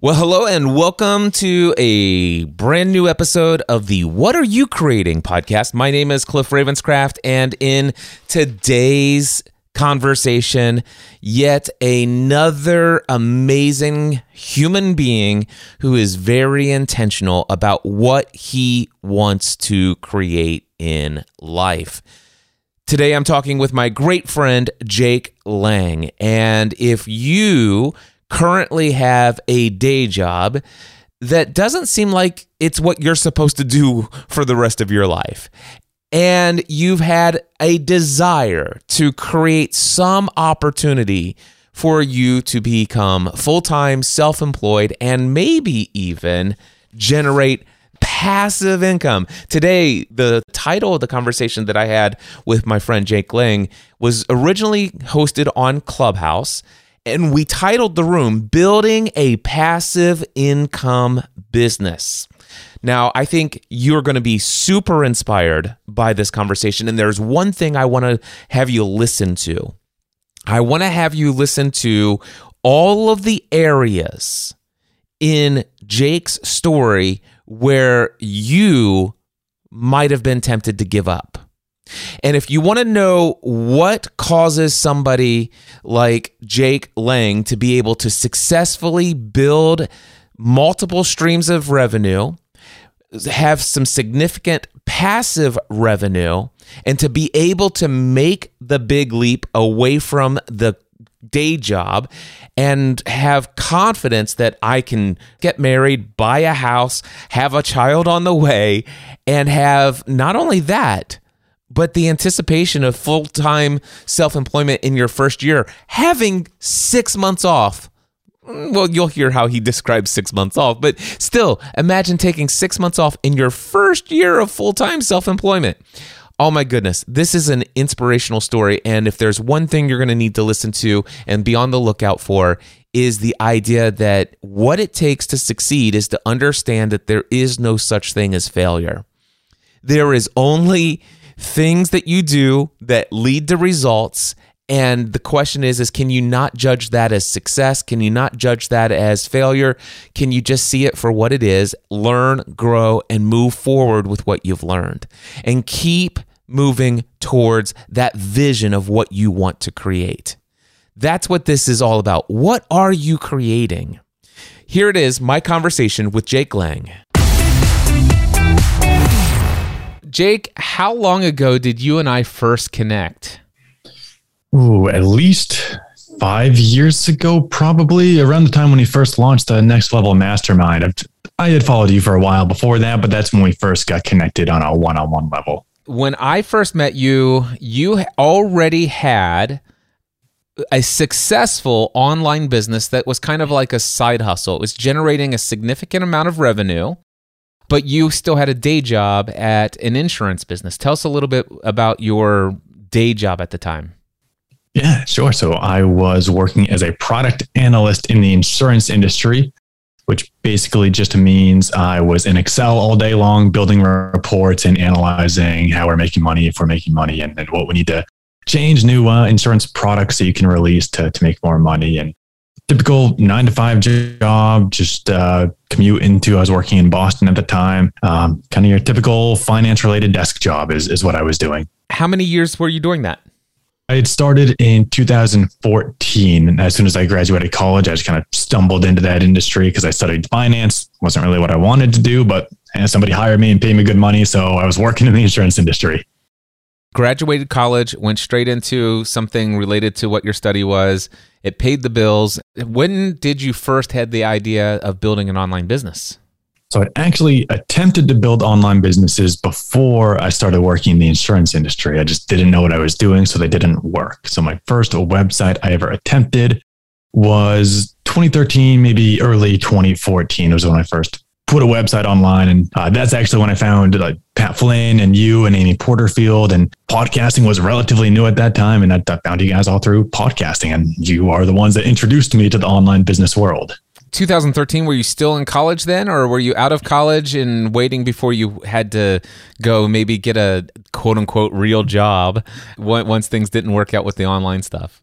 Well, hello and welcome to a brand new episode of the What Are You Creating podcast. My name is Cliff Ravenscraft, and in today's conversation, yet another amazing human being who is very intentional about what he wants to create in life. Today, I'm talking with my great friend, Jake Lang. And if you currently have a day job that doesn't seem like it's what you're supposed to do for the rest of your life. And you've had a desire to create some opportunity for you to become full time, self employed, and maybe even generate passive income. Today, the title of the conversation that I had with my friend Jake Lang was originally hosted on Clubhouse and we titled the room Building a Passive Income Business. Now, I think you're going to be super inspired by this conversation. And there's one thing I want to have you listen to. I want to have you listen to all of the areas in Jake's story where you might have been tempted to give up. And if you want to know what causes somebody like Jake Lang to be able to successfully build multiple streams of revenue, have some significant passive revenue, and to be able to make the big leap away from the day job and have confidence that I can get married, buy a house, have a child on the way, and have not only that, but the anticipation of full time self employment in your first year, having six months off. Mm, well, you'll hear how he describes six months off, but still, imagine taking six months off in your first year of full time self employment. Oh my goodness, this is an inspirational story. And if there's one thing you're going to need to listen to and be on the lookout for, is the idea that what it takes to succeed is to understand that there is no such thing as failure. There is only things that you do that lead to results. And the question is is can you not judge that as success? Can you not judge that as failure? Can you just see it for what it is learn grow and move forward with what you've learned? And keep moving towards that vision of what you want to create. That's what this is all about. What are you creating? Here it is my conversation with Jake Lang Jake, how long ago did you and I first connect? Ooh, at least five years ago, probably around the time when he first launched the Next Level Mastermind. I've, I had followed you for a while before that, but that's when we first got connected on a one on one level. When I first met you, you already had a successful online business that was kind of like a side hustle. It was generating a significant amount of revenue but you still had a day job at an insurance business. Tell us a little bit about your day job at the time. Yeah, sure. So I was working as a product analyst in the insurance industry, which basically just means I was in Excel all day long, building reports and analyzing how we're making money, if we're making money, and, and what we need to change new uh, insurance products that you can release to, to make more money. And typical nine to five job, just uh, commute into. I was working in Boston at the time. Um, kind of your typical finance related desk job is, is what I was doing. How many years were you doing that? I had started in 2014. And as soon as I graduated college, I just kind of stumbled into that industry because I studied finance. wasn't really what I wanted to do, but somebody hired me and paid me good money. So I was working in the insurance industry graduated college, went straight into something related to what your study was. It paid the bills. When did you first had the idea of building an online business? So I actually attempted to build online businesses before I started working in the insurance industry. I just didn't know what I was doing, so they didn't work. So my first website I ever attempted was 2013, maybe early 2014 was when I first put a website online. And uh, that's actually when I found like Pat Flynn and you and Amy Porterfield. And podcasting was relatively new at that time. And I, I found you guys all through podcasting. And you are the ones that introduced me to the online business world. 2013 were you still in college then or were you out of college and waiting before you had to go maybe get a quote unquote real job once things didn't work out with the online stuff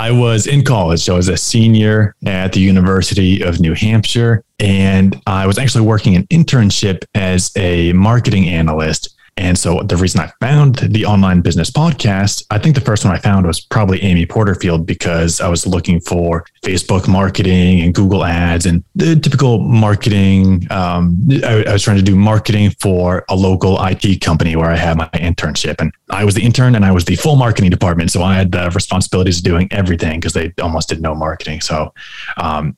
I was in college. So I was a senior at the University of New Hampshire, and I was actually working an internship as a marketing analyst and so the reason I found the online business podcast, I think the first one I found was probably Amy Porterfield because I was looking for Facebook marketing and Google ads and the typical marketing. Um, I, I was trying to do marketing for a local IT company where I had my internship and I was the intern and I was the full marketing department. So I had the responsibilities of doing everything because they almost did no marketing. So um,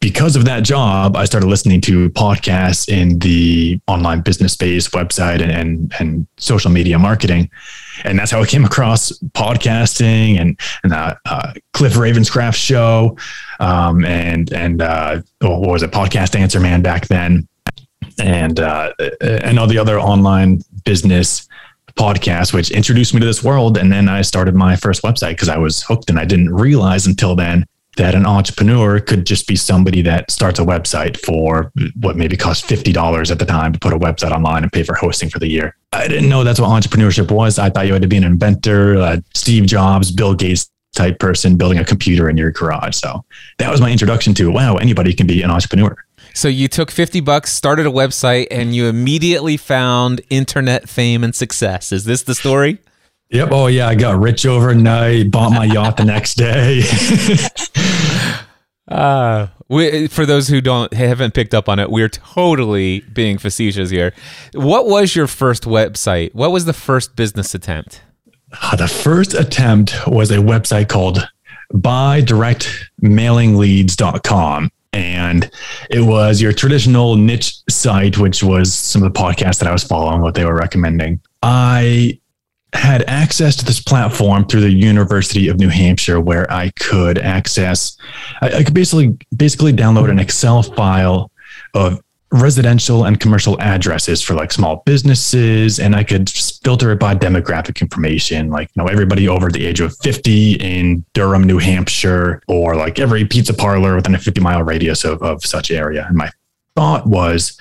because of that job, I started listening to podcasts in the online business space, website, and, and, and social media marketing. And that's how I came across podcasting and, and uh, uh, Cliff Ravenscraft show um, and, and uh, what was it, Podcast Answer Man back then. And, uh, and all the other online business podcasts, which introduced me to this world. And then I started my first website because I was hooked and I didn't realize until then that an entrepreneur could just be somebody that starts a website for what maybe cost $50 at the time to put a website online and pay for hosting for the year. I didn't know that's what entrepreneurship was. I thought you had to be an inventor, uh, Steve Jobs, Bill Gates type person building a computer in your garage. So that was my introduction to wow, anybody can be an entrepreneur. So you took 50 bucks, started a website, and you immediately found internet fame and success. Is this the story? Yep. Oh yeah, I got rich overnight. Bought my yacht the next day. uh, we, for those who don't haven't picked up on it, we're totally being facetious here. What was your first website? What was the first business attempt? Uh, the first attempt was a website called buydirectmailingleads.com and it was your traditional niche site which was some of the podcasts that I was following what they were recommending. I had access to this platform through the University of New Hampshire where I could access I, I, could basically basically download an Excel file of residential and commercial addresses for like small businesses and I could filter it by demographic information like you know everybody over the age of 50 in Durham, New Hampshire or like every pizza parlor within a 50 mile radius of, of such area. And my thought was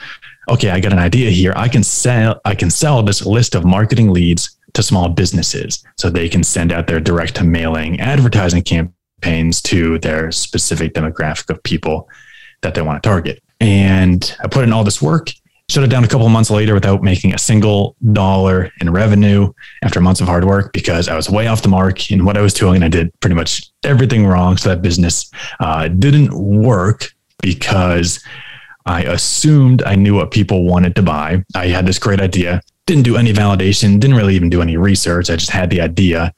okay I got an idea here. I can sell I can sell this list of marketing leads to small businesses so they can send out their direct to mailing advertising campaigns to their specific demographic of people that they want to target. And I put in all this work, shut it down a couple months later without making a single dollar in revenue after months of hard work because I was way off the mark in what I was doing and I did pretty much everything wrong. So that business uh, didn't work because I assumed I knew what people wanted to buy. I had this great idea didn't do any validation, didn't really even do any research. I just had the idea,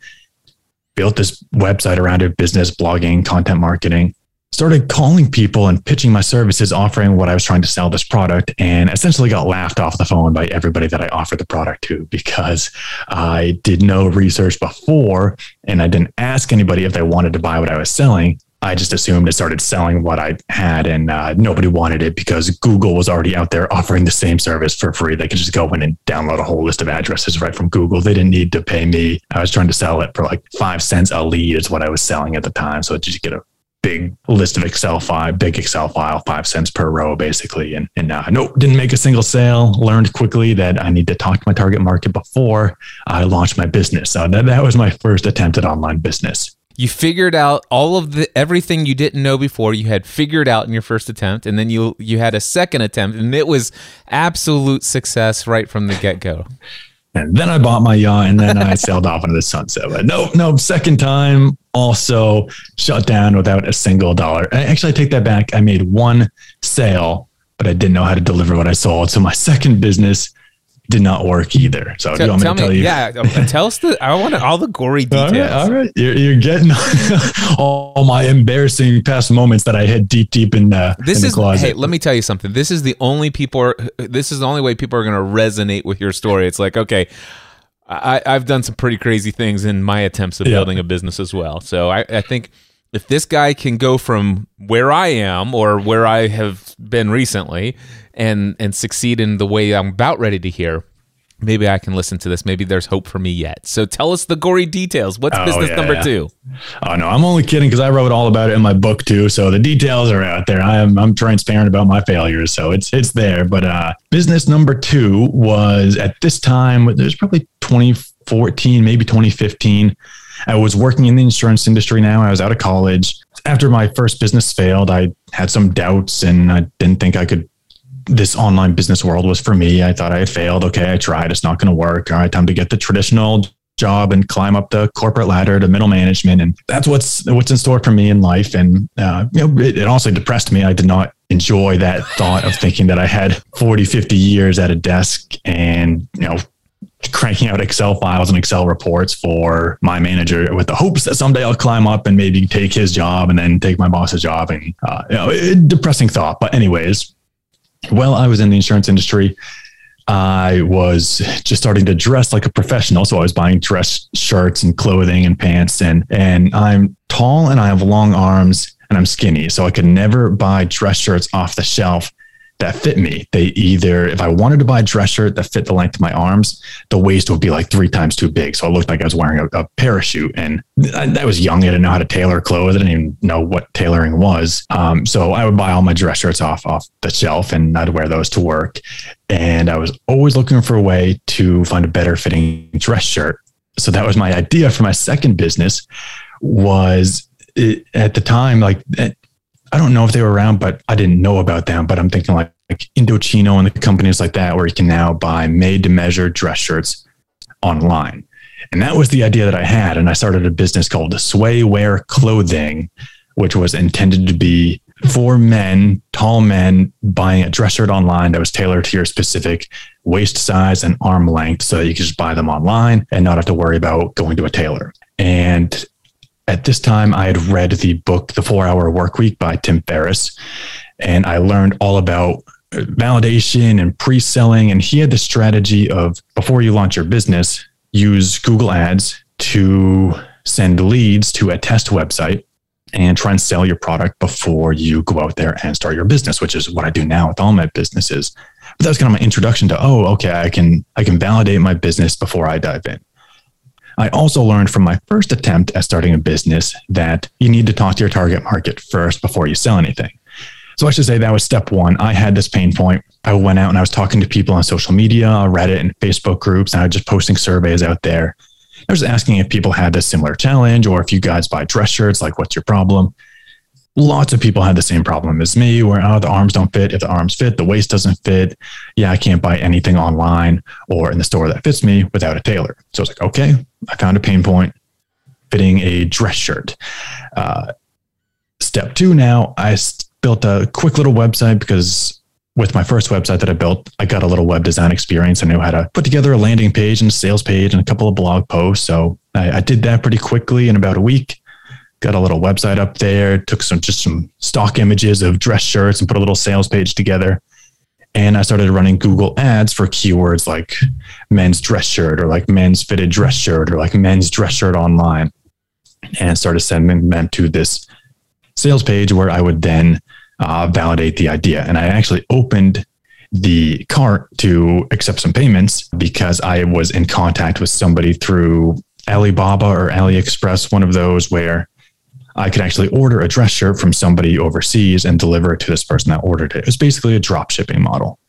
built this website around it, business, blogging, content marketing, started calling people and pitching my services, offering what I was trying to sell this product, and essentially got laughed off the phone by everybody that I offered the product to because I did no research before and I didn't ask anybody if they wanted to buy what I was selling. I just assumed it started selling what I had and uh, nobody wanted it because Google was already out there offering the same service for free. They could just go in and download a whole list of addresses right from Google. They didn't need to pay me. I was trying to sell it for like five cents a lead is what I was selling at the time. So just get a big list of Excel file, big Excel file, five cents per row, basically. And and uh, nope, didn't make a single sale. Learned quickly that I need to talk to my target market before I launch my business. So that, that was my first attempt at online business you figured out all of the everything you didn't know before. You had figured out in your first attempt and then you you had a second attempt and it was absolute success right from the get-go. And then i bought my yacht and then i sailed off into the sunset. But nope nope second time also shut down without a single dollar. Actually i take that back. I made one sale but i didn't know how to deliver what i sold. So my second business did not work either. So tell, you want me to tell me, you? Yeah, uh, tell us the. I want all the gory details. All right, all right. You're, you're getting all my embarrassing past moments that I had deep, deep in the. This in the is closet. hey. Let me tell you something. This is the only people. Are, this is the only way people are going to resonate with your story. It's like okay. I, I've done some pretty crazy things in my attempts of building a business as well. So I, I think if this guy can go from where I am or where I have been recently and and succeed in the way I'm about ready to hear, maybe I can listen to this. Maybe there's hope for me yet. So tell us the gory details. What's Oh, business yeah, number yeah. two? Oh no, I'm only kidding because I wrote all about it in my book too. So the details are out there. I am I'm transparent about my failures, so it's it's there. But uh, business number two was at this time. There's probably 2014, maybe 2015. I was working in the insurance industry now. I was out of college. After my first business failed, I had some doubts and I didn't think I could this online business world was for me. I thought I had failed. Okay, I tried. It's not going to work. All right, time to get the traditional job and climb up the corporate ladder to middle management. And that's what's what's in store for me in life. And uh, you know, it, it also depressed me. I did not enjoy that thought of thinking that I had 40, 50 years at a desk and you know cranking out Excel files and Excel reports for my manager with the hopes that someday I'll climb up and maybe take his job and then take my boss's job. And uh, you know, depressing thought. But anyways, while I was in the insurance industry, I was just starting to dress like a professional. So I was buying dress shirts and clothing and pants and and I'm tall and I have long arms and I'm skinny. So I could never buy dress shirts off the shelf that fit me. They either, if I wanted to buy a dress shirt that fit the length of my arms, the waist would be like three times too big. So it looked like I was wearing a, a parachute. And I, I, was young. I didn't know how to tailor clothes. I didn't even know what tailoring was. Um, so I would buy all my dress shirts off off the shelf and I'd wear those to work. And I was always looking for a way to find a better fitting dress shirt. So that was my idea for my second business was it, at the time, like I don't know if they were around, but I didn't know about them. But I'm thinking like, like Indochino and the companies like that, where you can now buy made to measure dress shirts online. And that was the idea that I had. And I started a business called Sway Wear Clothing, which was intended to be for men, tall men, buying a dress shirt online that was tailored to your specific waist size and arm length so that you could just buy them online and not have to worry about going to a tailor. And at this time, I had read the book, The Four Hour Work Week by Tim Ferriss, and I learned all about uh, validation and pre selling. And he had the strategy of before you launch your business, use Google Ads to send leads to a test website and try and sell your product before you go out there and start your business, which is what I do now with all my businesses. But that was kind of my introduction to, oh, okay, I can I can validate my business before I dive in. I also learned from my first attempt at starting a business that you need to talk to your target market first before you sell anything. So I should say that was step one. I had this pain point. I went out and I was talking to people on social media, Reddit, and Facebook groups, and I was just posting surveys out there. I was asking if people had this similar challenge or if you guys buy dress shirts, like what's your problem? Lots of people had the same problem as me where oh the arms don't fit. If the arms fit the waist doesn't fit. Yeah i can't buy anything online or in the store that fits me without a tailor. So i was like okay i found a pain point. Fitting a dress shirt. Uh, step two now i built a quick little website because with my first website that i built i got a little web design experience. I knew how to put together a landing page and a sales page and a couple of blog posts. So I, I did that pretty quickly in about a week got a little website up there, took some just some stock images of dress shirts and put a little sales page together. And I started running Google ads for keywords like men's dress shirt or like men's fitted dress shirt or like men's dress shirt online. And started sending them to this sales page where I would then uh, validate the idea. And I actually opened the cart to accept some payments because I was in contact with somebody through Alibaba or AliExpress, one of those where I could actually order a dress shirt from somebody overseas and deliver it to this person that ordered it. It was basically a drop shipping model.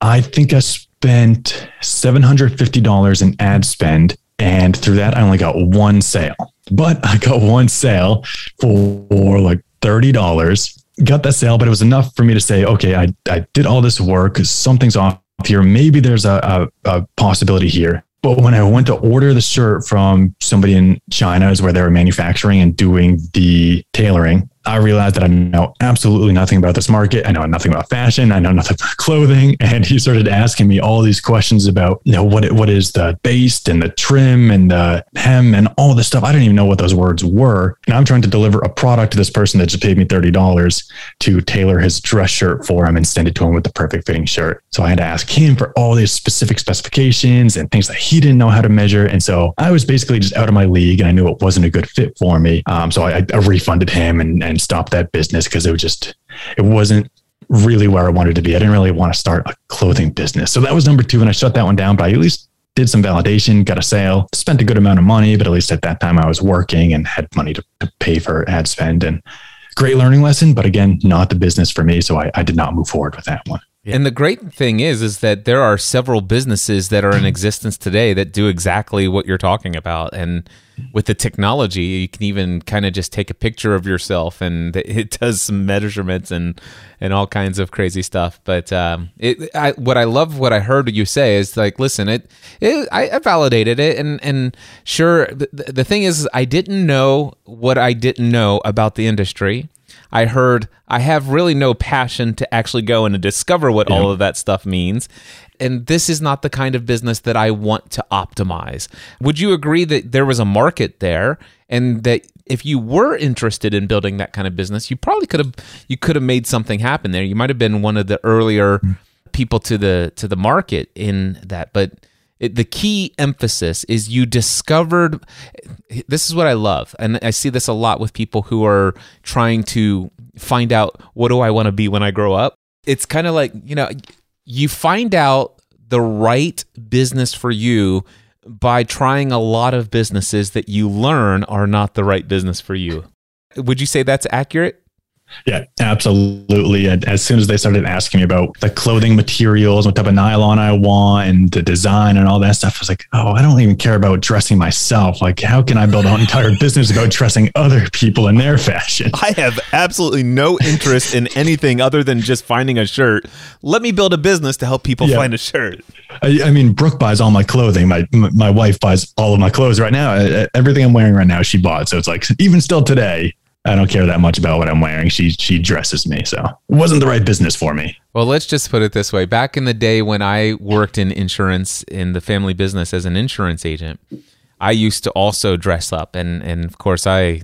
I think I spent $750 in ad spend. And through that, I only got one sale, but I got one sale for like $30. Got that sale, but it was enough for me to say, okay, I, I did all this work. Something's off here. Maybe there's a, a, a possibility here. But when I went to order the shirt from somebody in China, is where they were manufacturing and doing the tailoring, I realized that I know absolutely nothing about this market. I know nothing about fashion. I know nothing about clothing. And he started asking me all these questions about, you know, what what is the baste and the trim and the hem and all this stuff. I didn't even know what those words were. And I'm trying to deliver a product to this person that just paid me $30 to tailor his dress shirt for him and send it to him with the perfect fitting shirt. So I had to ask him for all these specific specifications and things that he didn't know how to measure. And so I was basically just out of my league and I knew it wasn't a good fit for me. Um, so I, I refunded him and, and and stop that business because it was just it wasn't really where I wanted to be. I didn't really want to start a clothing business. So that was number two. And I shut that one down, but I at least did some validation, got a sale, spent a good amount of money, but at least at that time I was working and had money to, to pay for ad spend and great learning lesson. But again, not the business for me. So I, I did not move forward with that one. And the great thing is, is that there are several businesses that are in existence today that do exactly what you're talking about. And with the technology, you can even kind of just take a picture of yourself, and it does some measurements and and all kinds of crazy stuff. But um, it, I, what I love, what I heard you say is like, listen, it, it I, I validated it, and and sure, the, the thing is, I didn't know what I didn't know about the industry. I heard I have really no passion to actually go and discover what yeah. all of that stuff means. And this is not the kind of business that I want to optimize. Would you agree that there was a market there and that if you were interested in building that kind of business, you probably could have you could have made something happen there. You might have been one of the earlier mm. people to the to the market in that, but it, the key emphasis is you discovered this is what I love and I see this a lot with people who are trying to find out what do I want to be when I grow up. It's kind of like, you know, you find out the right business for you by trying a lot of businesses that you learn are not the right business for you. Would you say that's accurate? Yeah, absolutely. And as soon as they started asking me about the clothing materials, what type of nylon I want, and the design and all that stuff, I was like, oh, I don't even care about dressing myself. Like, how can I build an entire business about dressing other people in their fashion? I have absolutely no interest in anything other than just finding a shirt. Let me build a business to help people yeah. find a shirt. I, I, mean, Brooke buys all my clothing. My my wife buys all of my clothes right now. Everything I'm wearing right now, she bought. So it's like, even still today, I don't care that much about what I'm wearing. She she dresses me, so it wasn't the right business for me. Well, let's just put it this way: back in the day when I worked in insurance in the family business as an insurance agent, I used to also dress up, and and of course I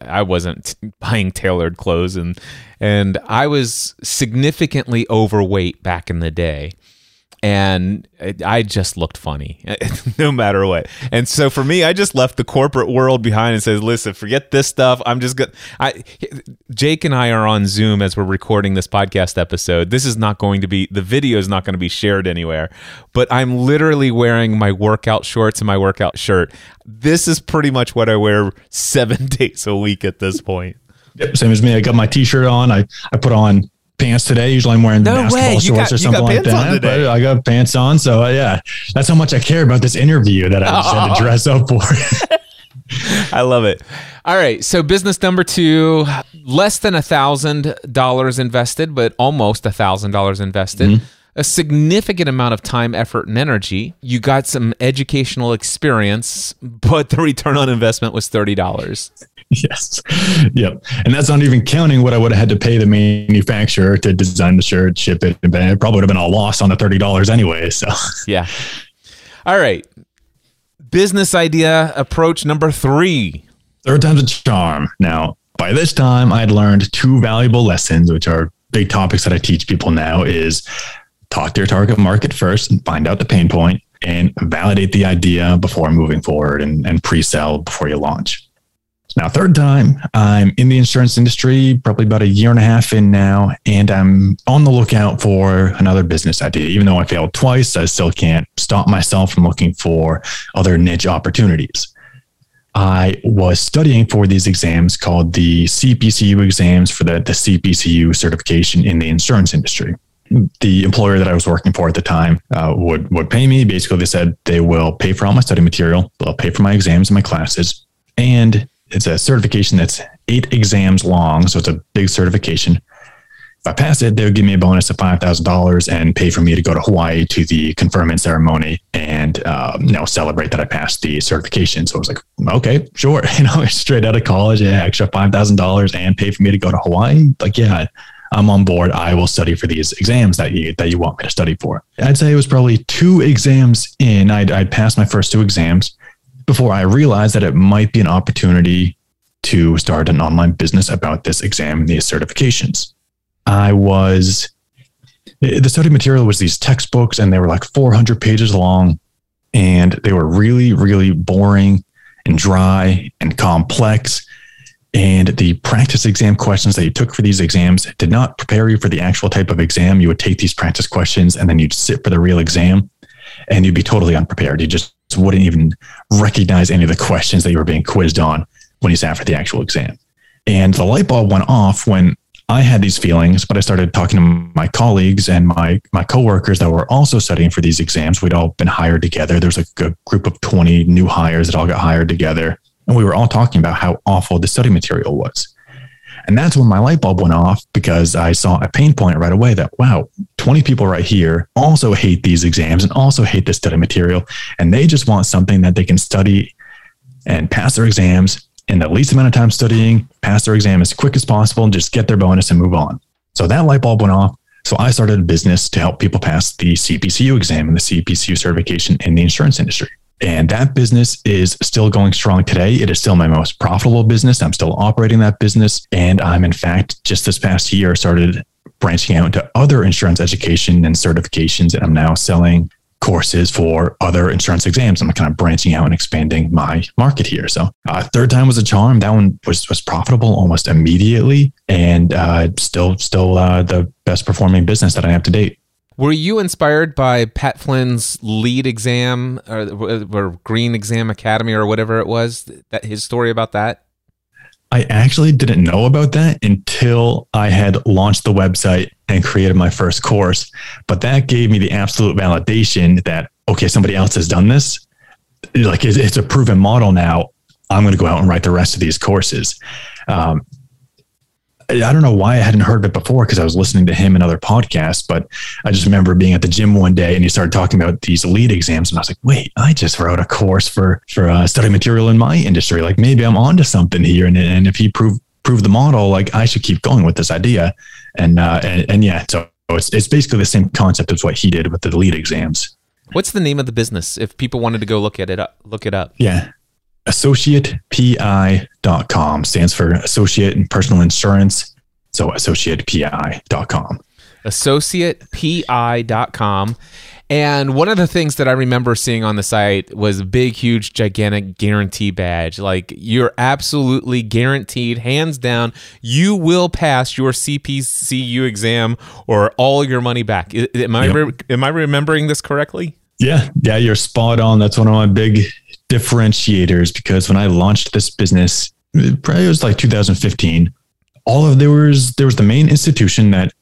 I wasn't buying tailored clothes, and and I was significantly overweight back in the day and I just looked funny no matter what. And so for me, I just left the corporate world behind and says, "Listen, forget this stuff. I'm just going I Jake and I are on Zoom as we're recording this podcast episode. This is not going to be the video is not going to be shared anywhere, but I'm literally wearing my workout shorts and my workout shirt. This is pretty much what I wear 7 days a week at this point. Yep, same as me. I got my t-shirt on. I I put on pants today. Usually I'm wearing no basketball way. shorts got, or something like that. But I got pants on. So uh, yeah, that's how much I care about this interview that I just had to dress up for. I love it. All right. So business number two, less than a thousand dollars invested, but almost a thousand dollars invested. Mm-hmm. A significant amount of time, effort, and energy. You got some educational experience, but the return on investment was thirty dollars. yes. Yep. And that's not even counting what I would have had to pay the manufacturer to design the shirt, ship it. It probably would have been a loss on the $30 anyway. So, yeah. All right. Business idea approach number three. Third time's a charm. Now, by this time, I had learned two valuable lessons, which are big topics that I teach people now is talk to your target market first and find out the pain point and validate the idea before moving forward and, and pre-sell before you launch. Now, third time, I'm in the insurance industry, probably about a year and a half in now, and I'm on the lookout for another business idea. Even though I failed twice, I still can't stop myself from looking for other niche opportunities. I was studying for these exams called the CPCU exams for the, the CPCU certification in the insurance industry. The employer that I was working for at the time uh, would would pay me. Basically, they said they will pay for all my study material, they'll pay for my exams and my classes, and it's a certification that's eight exams long, so it's a big certification. If I pass it, they would give me a bonus of five thousand dollars and pay for me to go to Hawaii to the conferment ceremony and um, you know celebrate that I passed the certification. So I was like, okay, sure, you know, straight out of college, yeah, extra five thousand dollars and pay for me to go to Hawaii. Like, yeah, I'm on board. I will study for these exams that you that you want me to study for. I'd say it was probably two exams in. I'd, I'd passed my first two exams before I realized that it might be an opportunity to start an online business about this exam and these certifications. I was, the study material was these textbooks and they were like 400 pages long and they were really, really boring and dry and complex. And the practice exam questions that you took for these exams did not prepare you for the actual type of exam. You would take these practice questions and then you'd sit for the real exam and you'd be totally unprepared. You just wouldn't even recognize any of the questions that you were being quizzed on when you sat for the actual exam. And the light bulb went off when I had these feelings, but I started talking to my colleagues and my my coworkers that were also studying for these exams. We'd all been hired together. There's like a group of 20 new hires that all got hired together. And we were all talking about how awful the study material was. And that's when my light bulb went off because I saw a pain point right away that, wow, 20 people right here also hate these exams and also hate the study material. And they just want something that they can study and pass their exams in the least amount of time studying, pass their exam as quick as possible, and just get their bonus and move on. So that light bulb went off. So I started a business to help people pass the CPCU exam and the CPCU certification in the insurance industry. And that business is still going strong today. It is still my most profitable business. I'm still operating that business. And I'm, in fact, just this past year, started branching out into other insurance education and certifications. And I'm now selling courses for other insurance exams. I'm kind of branching out and expanding my market here. So, uh, third time was a charm. That one was was profitable almost immediately, and uh, still still uh, the best performing business that I have to date. Were you inspired by Pat Flynn's LEED exam or, or Green Exam Academy or whatever it was? That his story about that. I actually didn't know about that until I had launched the website and created my first course. But that gave me the absolute validation that, okay, somebody else has done this. Like it's a proven model now. I'm going to go out and write the rest of these courses. Um, I don't know why I hadn't heard of it before because I was listening to him and other podcasts, but I just remember being at the gym one day and he started talking about these LEED exams, and I was like, "Wait, I just wrote a course for for uh, study material in my industry. Like maybe I'm onto something here." And and if he proved prove the model, like I should keep going with this idea. And uh, and, and yeah, so it's it's basically the same concept as what he did with the LEED exams. What's the name of the business? If people wanted to go look at it up, look it up. Yeah associatepi.com stands for associate and personal insurance. So associatepi.com. Associatepi.com. And one of the things that I remember seeing on the site was a big, huge, gigantic guarantee badge. Like you're absolutely guaranteed, hands down, you will pass your CPCU exam or all your money back. Am I, yep. re- am I remembering this correctly? Yeah, yeah, you're spot on. That's one of my big differentiators because when I launched this business, probably it was like 2015. All of there was there was the main institution that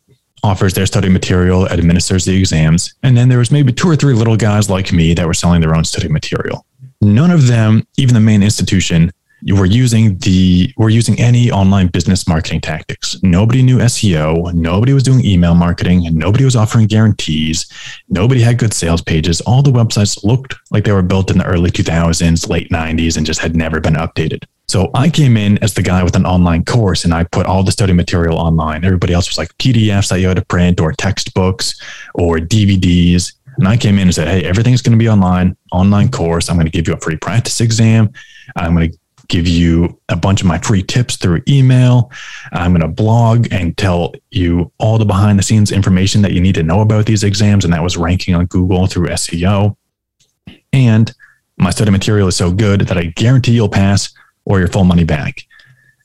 offers their study material, administers the exams, and then there was maybe two or three little guys like me that were selling their own study material. None of them, even the main institution, were using the were using any online business marketing tactics. Nobody knew SEO. Nobody was doing email marketing. Nobody was offering guarantees. Nobody had good sales pages. All the websites looked like they were built in the early 2000s, late 90s, and just had never been updated. So I came in as the guy with an online course and I put all the study material online. Everybody else was like PDFs that you had to print or textbooks or DVDs. And I came in and said, Hey, everything's going to be online, online course. I'm going to give you a free practice exam. I'm going to give you a bunch of my free tips through email. I'm going to blog and tell you all the behind the scenes information that you need to know about these exams. And that was ranking on Google through SEO. And my study material is so good that I guarantee you'll pass or your full money back.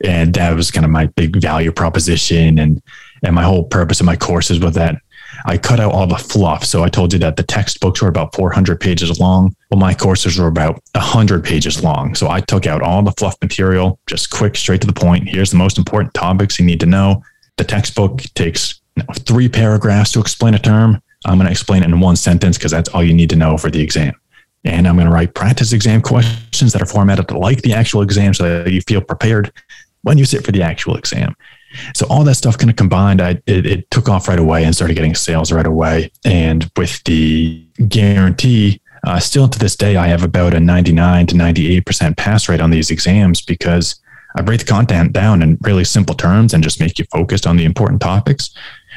And that was kind of my big value proposition. And, and my whole purpose of my courses was that I cut out all the fluff. So I told you that the textbooks were about 400 pages long. Well, my courses were about 100 pages long. So I took out all the fluff material, just quick, straight to the point. Here's the most important topics you need to know. The textbook takes you know, three paragraphs to explain a term. I'm going to explain it in one sentence because that's all you need to know for the exam. And I'm going to write practice exam questions that are formatted like the actual exam so that you feel prepared when you sit for the actual exam. So all that stuff kind of combined, I, it, it took off right away and started getting sales right away. And with the guarantee, uh, still to this day, I have about a 99 to 98% pass rate on these exams because I break the content down in really simple terms and just make you focused on the important topics.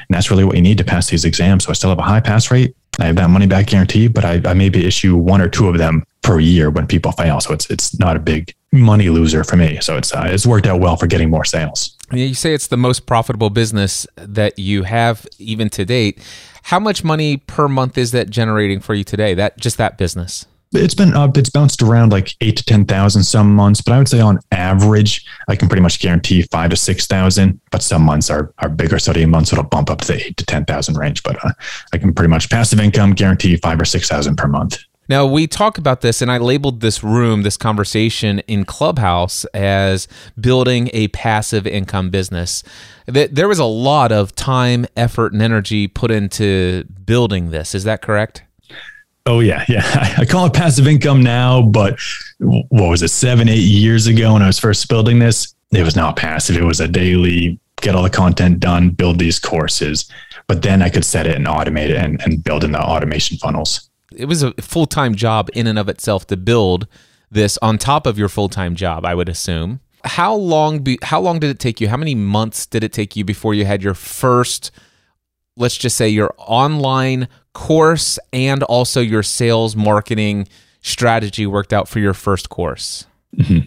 And that's really what you need to pass these exams. So I still have a high pass rate. I have that money back guarantee, but I, I maybe issue one or two of them per year when people fail. So it's it's not a big money loser for me. So it's uh, it's worked out well for getting more sales. You say it's the most profitable business that you have even to date. How much money per month is that generating for you today? That just that business. It's been up. It's bounced around like eight to ten thousand some months, but I would say on average, I can pretty much guarantee five to six thousand. But some months are are bigger studying months, so it'll bump up to the eight to ten thousand range. But uh, I can pretty much passive income guarantee five or six thousand per month. Now, we talk about this, and I labeled this room, this conversation in Clubhouse as building a passive income business. There was a lot of time, effort, and energy put into building this. Is that correct? Oh, yeah. Yeah. I call it passive income now, but what was it, seven, eight years ago when I was first building this? It was not passive. It was a daily get all the content done, build these courses. But then I could set it and automate it and, and build in the automation funnels it was a full time job in and of itself to build this on top of your full time job. I would assume. How long? Be, how long did it take you? How many months did it take you before you had your first? Let's just say your online course and also your sales marketing strategy worked out for your first course. Mm-hmm.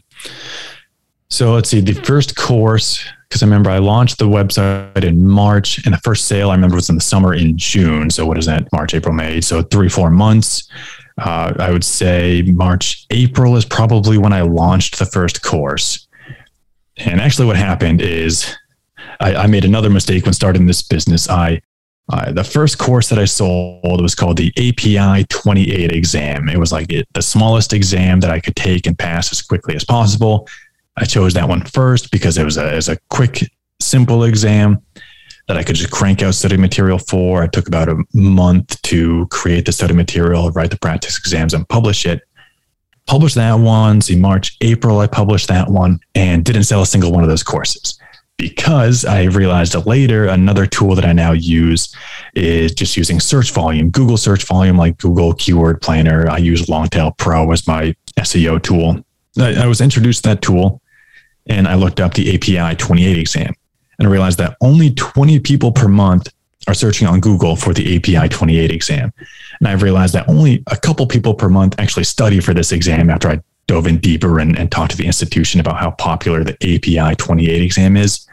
So let's see. The first course because I remember I launched the website in March and the first sale I remember was in the summer in June. So what is that? March, April, May. So three, four months. Uh, I would say March, April is probably when I launched the first course. And actually, what happened is I, I made another mistake when starting this business. I uh, the first course that I sold was called the API 28 exam. It was like it, the smallest exam that I could take and pass as quickly as possible. I chose that one first because it was a, it was a quick, simple exam that I could just crank out study material for. I took about a month to create the study material, write the practice exams, and publish it. Published that one. See, March, April, I published that one and didn't sell a single one of those courses because I realized later another tool that I now use is just using search volume, Google search volume, like Google Keyword Planner. I use Longtail Pro as my SEO tool. I, I was introduced to that tool and I looked up the API 28 exam and I realized that only 20 people per month are searching on Google for the API 28 exam. And I've realized that only a couple people per month actually study for this exam after I dove in deeper and, and talked to the institution about how popular the API 28 exam is.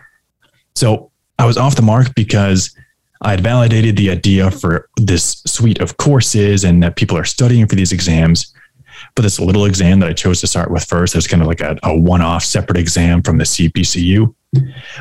So I was off the mark because I had validated the idea for this suite of courses and that people are studying for these exams. But this little exam that I chose to start with first, as kind of like a, a one off separate exam from the CPCU,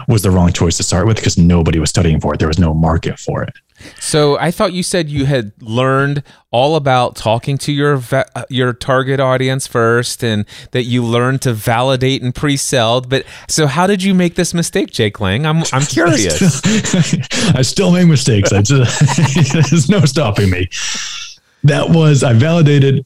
was the wrong choice to start with because nobody was studying for it. There was no market for it. So I thought you said you had learned all about talking to your va- uh, your target audience first, and that you learned to validate and pre-sell. But so, how did you make this mistake, Jake Lang? I'm I'm curious. I still, I still make mistakes. I just, there's no stopping me. That was I validated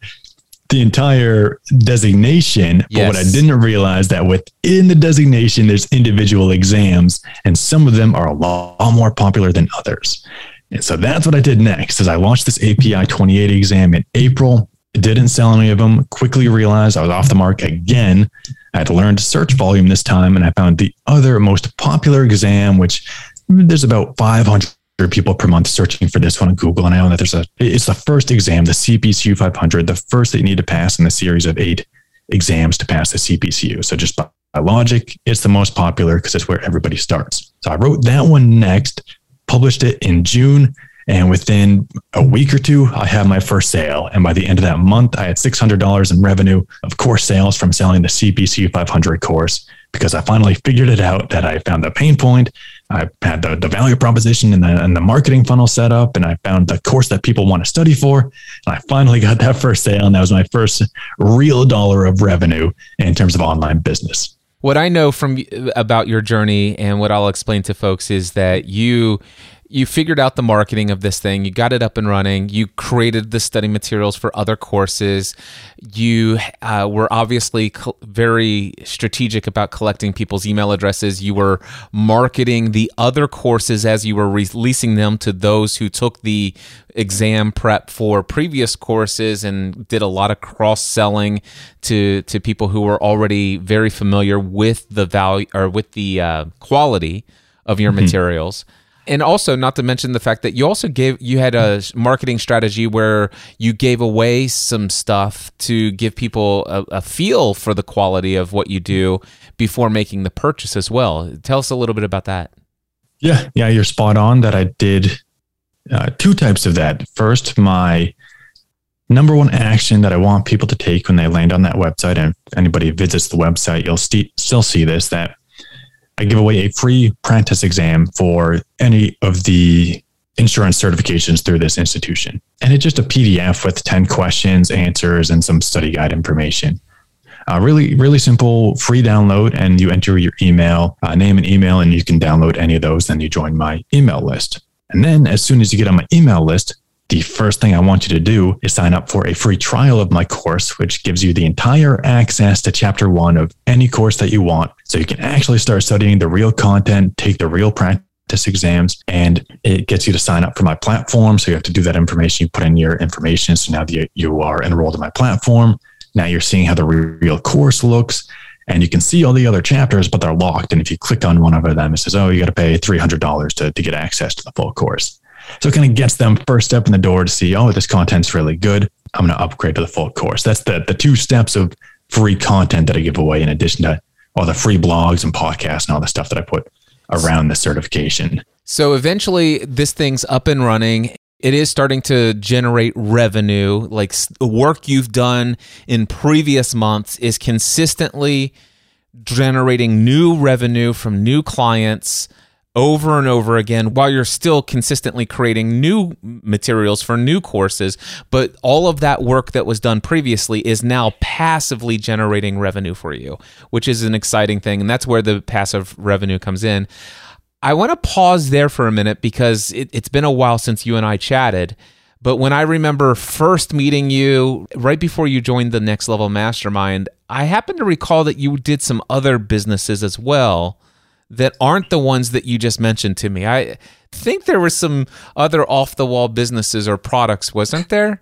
the entire designation. Yes. But what I didn't realize that within the designation, there's individual exams, and some of them are a lot more popular than others. And so that's what I did next. Is I launched this API 28 exam in April. Didn't sell any of them. Quickly realized I was off the mark again. I had to learn to search volume this time, and I found the other most popular exam, which there's about 500 people per month searching for this one on Google. And I know that there's a, it's the first exam, the CPCU 500, the first that you need to pass in the series of eight exams to pass the CPCU. So just by logic, it's the most popular because it's where everybody starts. So I wrote that one next, published it in June. And within a week or two, I had my first sale. And by the end of that month, I had $600 in revenue of course sales from selling the CPCU 500 course because I finally figured it out that I found the pain point I had the, the value proposition and the, and the marketing funnel set up, and I found the course that people want to study for. And I finally got that first sale, and that was my first real dollar of revenue in terms of online business. What I know from about your journey and what I'll explain to folks is that you you figured out the marketing of this thing you got it up and running you created the study materials for other courses you uh, were obviously very strategic about collecting people's email addresses you were marketing the other courses as you were releasing them to those who took the exam prep for previous courses and did a lot of cross selling to to people who were already very familiar with the value or with the uh, quality of your mm-hmm. materials and also not to mention the fact that you also gave you had a marketing strategy where you gave away some stuff to give people a, a, feel for the quality of what you do before making the purchase as well. Tell us a little bit about that. Yeah. Yeah you're spot on that i did uh, two types of that. First my number one action that i want people to take when they land on that website and if anybody visits the website you'll st- still see this that I give away a free practice exam for any of the insurance certifications through this institution. And it's just a PDF with 10 questions, answers, and some study guide information. Uh, really, really simple, free download, and you enter your email, uh, name and email, and you can download any of those. Then you join my email list. And then as soon as you get on my email list, the first thing I want you to do is sign up for a free trial of my course, which gives you the entire access to chapter one of any course that you want. So you can actually start studying the real content, take the real practice exams, and it gets you to sign up for my platform. So you have to do that information. You put in your information. So now that you are enrolled in my platform, now you're seeing how the real course looks. And you can see all the other chapters, but they're locked. And if you click on one of them, it says, oh, you got to pay $300 to, to get access to the full course. So it kind of gets them first step in the door to see, oh, this content's really good. I'm going to upgrade to the full course. That's the, the two steps of free content that I give away in addition to all the free blogs and podcasts and all the stuff that I put around the certification. So eventually this thing's up and running. It is starting to generate revenue. Like the work you've done in previous months is consistently generating new revenue from new clients over and over again while you're still consistently creating new materials for new courses. But all of that work that was done previously is now passively generating revenue for you, which is an exciting thing. And that's where the passive revenue comes in. I want to pause there for a minute because it, it's been a while since you and I chatted. But when I remember first meeting you right before you joined the Next Level Mastermind, I happen to recall that you did some other businesses as well that aren't the ones that you just mentioned to me. I think there were some other off the wall businesses or products, wasn't there?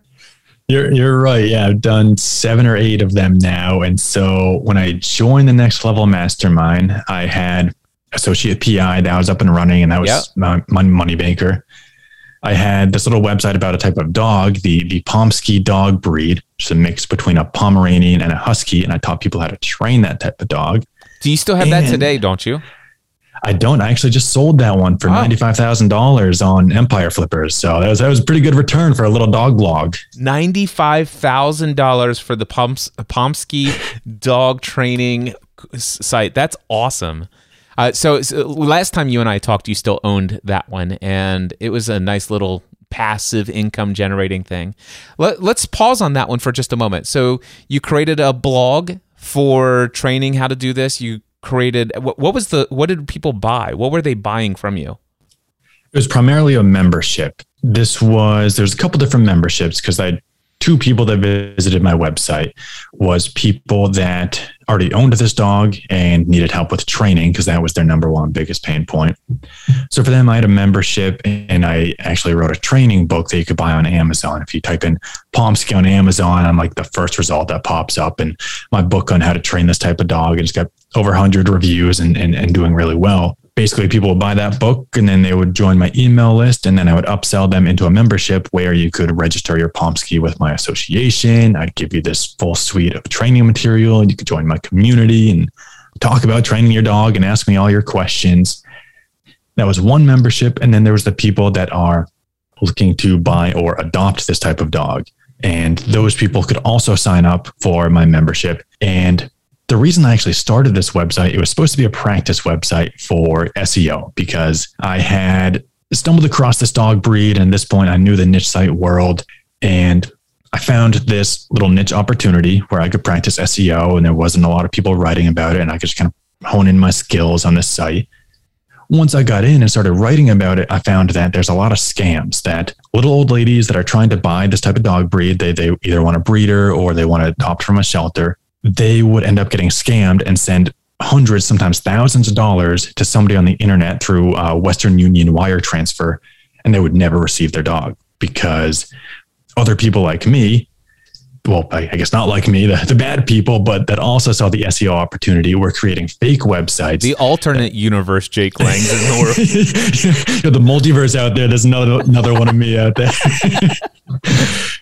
You're you're right. Yeah, I've done seven or eight of them now. And so when I joined the next level mastermind, I had associate PI that was up and running, and that was yep. my, my money maker. I had this little website about a type of dog, the the Pomsky dog breed, which is a mix between a Pomeranian and a Husky, and I taught people how to train that type of dog. Do you still have and, that today? Don't you? I don't. I actually just sold that one for ninety five thousand dollars on Empire Flippers. So that was that was a pretty good return for a little dog blog. Ninety five thousand dollars for the Pomps, Pomsky dog training site. That's awesome. Uh, so, so last time you and I talked, you still owned that one, and it was a nice little passive income generating thing. Let, let's pause on that one for just a moment. So you created a blog for training how to do this. You created what, what was the what did people buy? What were they buying from you? It was primarily a membership. This was there's a couple different memberships because I had two people that visited my website was people that already owned this dog and needed help with training because that was their number one biggest pain point. So for them, I had a membership and I actually wrote a training book that you could buy on Amazon. If you type in Pomsky on Amazon, I'm like the first result that pops up and my book on how to train this type of dog. And it's got over 100 reviews and, and, and doing really well basically people would buy that book and then they would join my email list and then I would upsell them into a membership where you could register your Pomsky with my association. I'd give you this full suite of training material and you could join my community and talk about training your dog and ask me all your questions. That was one membership. And then there was the people that are looking to buy or adopt this type of dog. And those people could also sign up for my membership. And the reason I actually started this website, it was supposed to be a practice website for SEO because I had stumbled across this dog breed. And at this point, I knew the niche site world. And I found this little niche opportunity where I could practice SEO and there wasn't a lot of people writing about it. And I could just kind of hone in my skills on this site. Once I got in and started writing about it, I found that there's a lot of scams that little old ladies that are trying to buy this type of dog breed, they, they either want a breeder or they want to adopt from a shelter they would end up getting scammed and send hundreds, sometimes thousands of dollars to somebody on the internet through uh, Western Union wire transfer, and they would never receive their dog because other people like me, well, I, guess not like me, the, the bad people, but that also saw the SEO opportunity, were creating fake websites. The alternate universe, Jake Lang's in the world. the multiverse out there. There's another another one of me out there.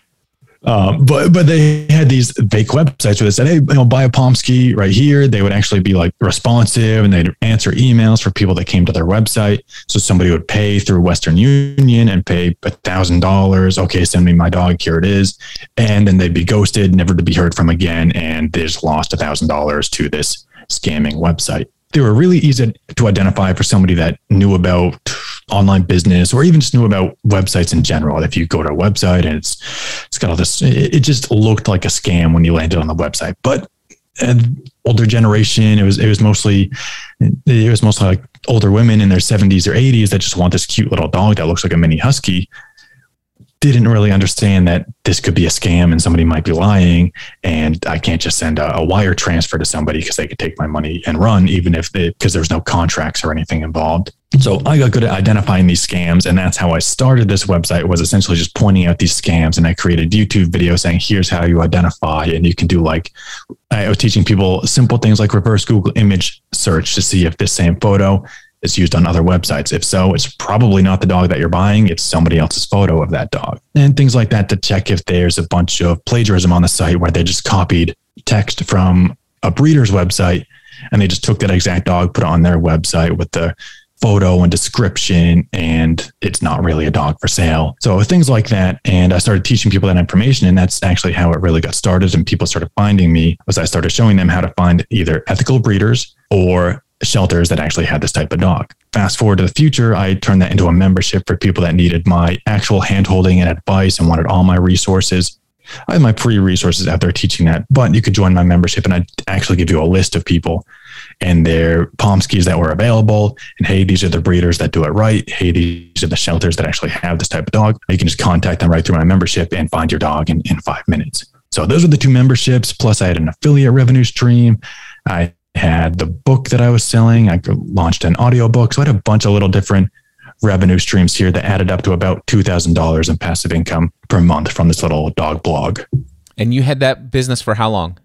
Um, but but they had these fake websites where they said, "Hey, you know, buy a Pomsky right here." They would actually be like responsive, and they'd answer emails for people that came to their website. So somebody would pay through Western Union and pay a thousand dollars. Okay, send me my dog. Here it is, and then they'd be ghosted, never to be heard from again, and they just lost a thousand dollars to this scamming website. They were really easy to identify for somebody that knew about online business or even just knew about websites in general. If you go to a website and it's it's got all this, it, it just looked like a scam when you landed on the website. But older generation, it was it was mostly it was mostly like older women in their 70s or 80s that just want this cute little dog that looks like a mini husky didn't really understand that this could be a scam and somebody might be lying and i can't just send a, a wire transfer to somebody because they could take my money and run even if because there's no contracts or anything involved so i got good at identifying these scams and that's how i started this website was essentially just pointing out these scams and i created youtube videos saying here's how you identify and you can do like i was teaching people simple things like reverse google image search to see if this same photo is used on other websites. If so, it's probably not the dog that you're buying. It's somebody else's photo of that dog. And things like that to check if there's a bunch of plagiarism on the site where they just copied text from a breeder's website and they just took that exact dog, put it on their website with the photo and description and it's not really a dog for sale. So things like that. And I started teaching people that information. And that's actually how it really got started. And people started finding me as I started showing them how to find either ethical breeders or shelters that actually had this type of dog. Fast forward to the future, I turned that into a membership for people that needed my actual handholding and advice and wanted all my resources. I have my free resources out there teaching that, but you could join my membership and I'd actually give you a list of people and their Pomskies that were available. And hey, these are the breeders that do it right. Hey, these are the shelters that actually have this type of dog. You can just contact them right through my membership and find your dog in, in five minutes. So those are the two memberships. Plus, I had an affiliate revenue stream. I had the book that I was selling. I launched an audiobook. So I had a bunch of little different revenue streams here that added up to about $2,000 in passive income per month from this little dog blog. And you had that business for how long?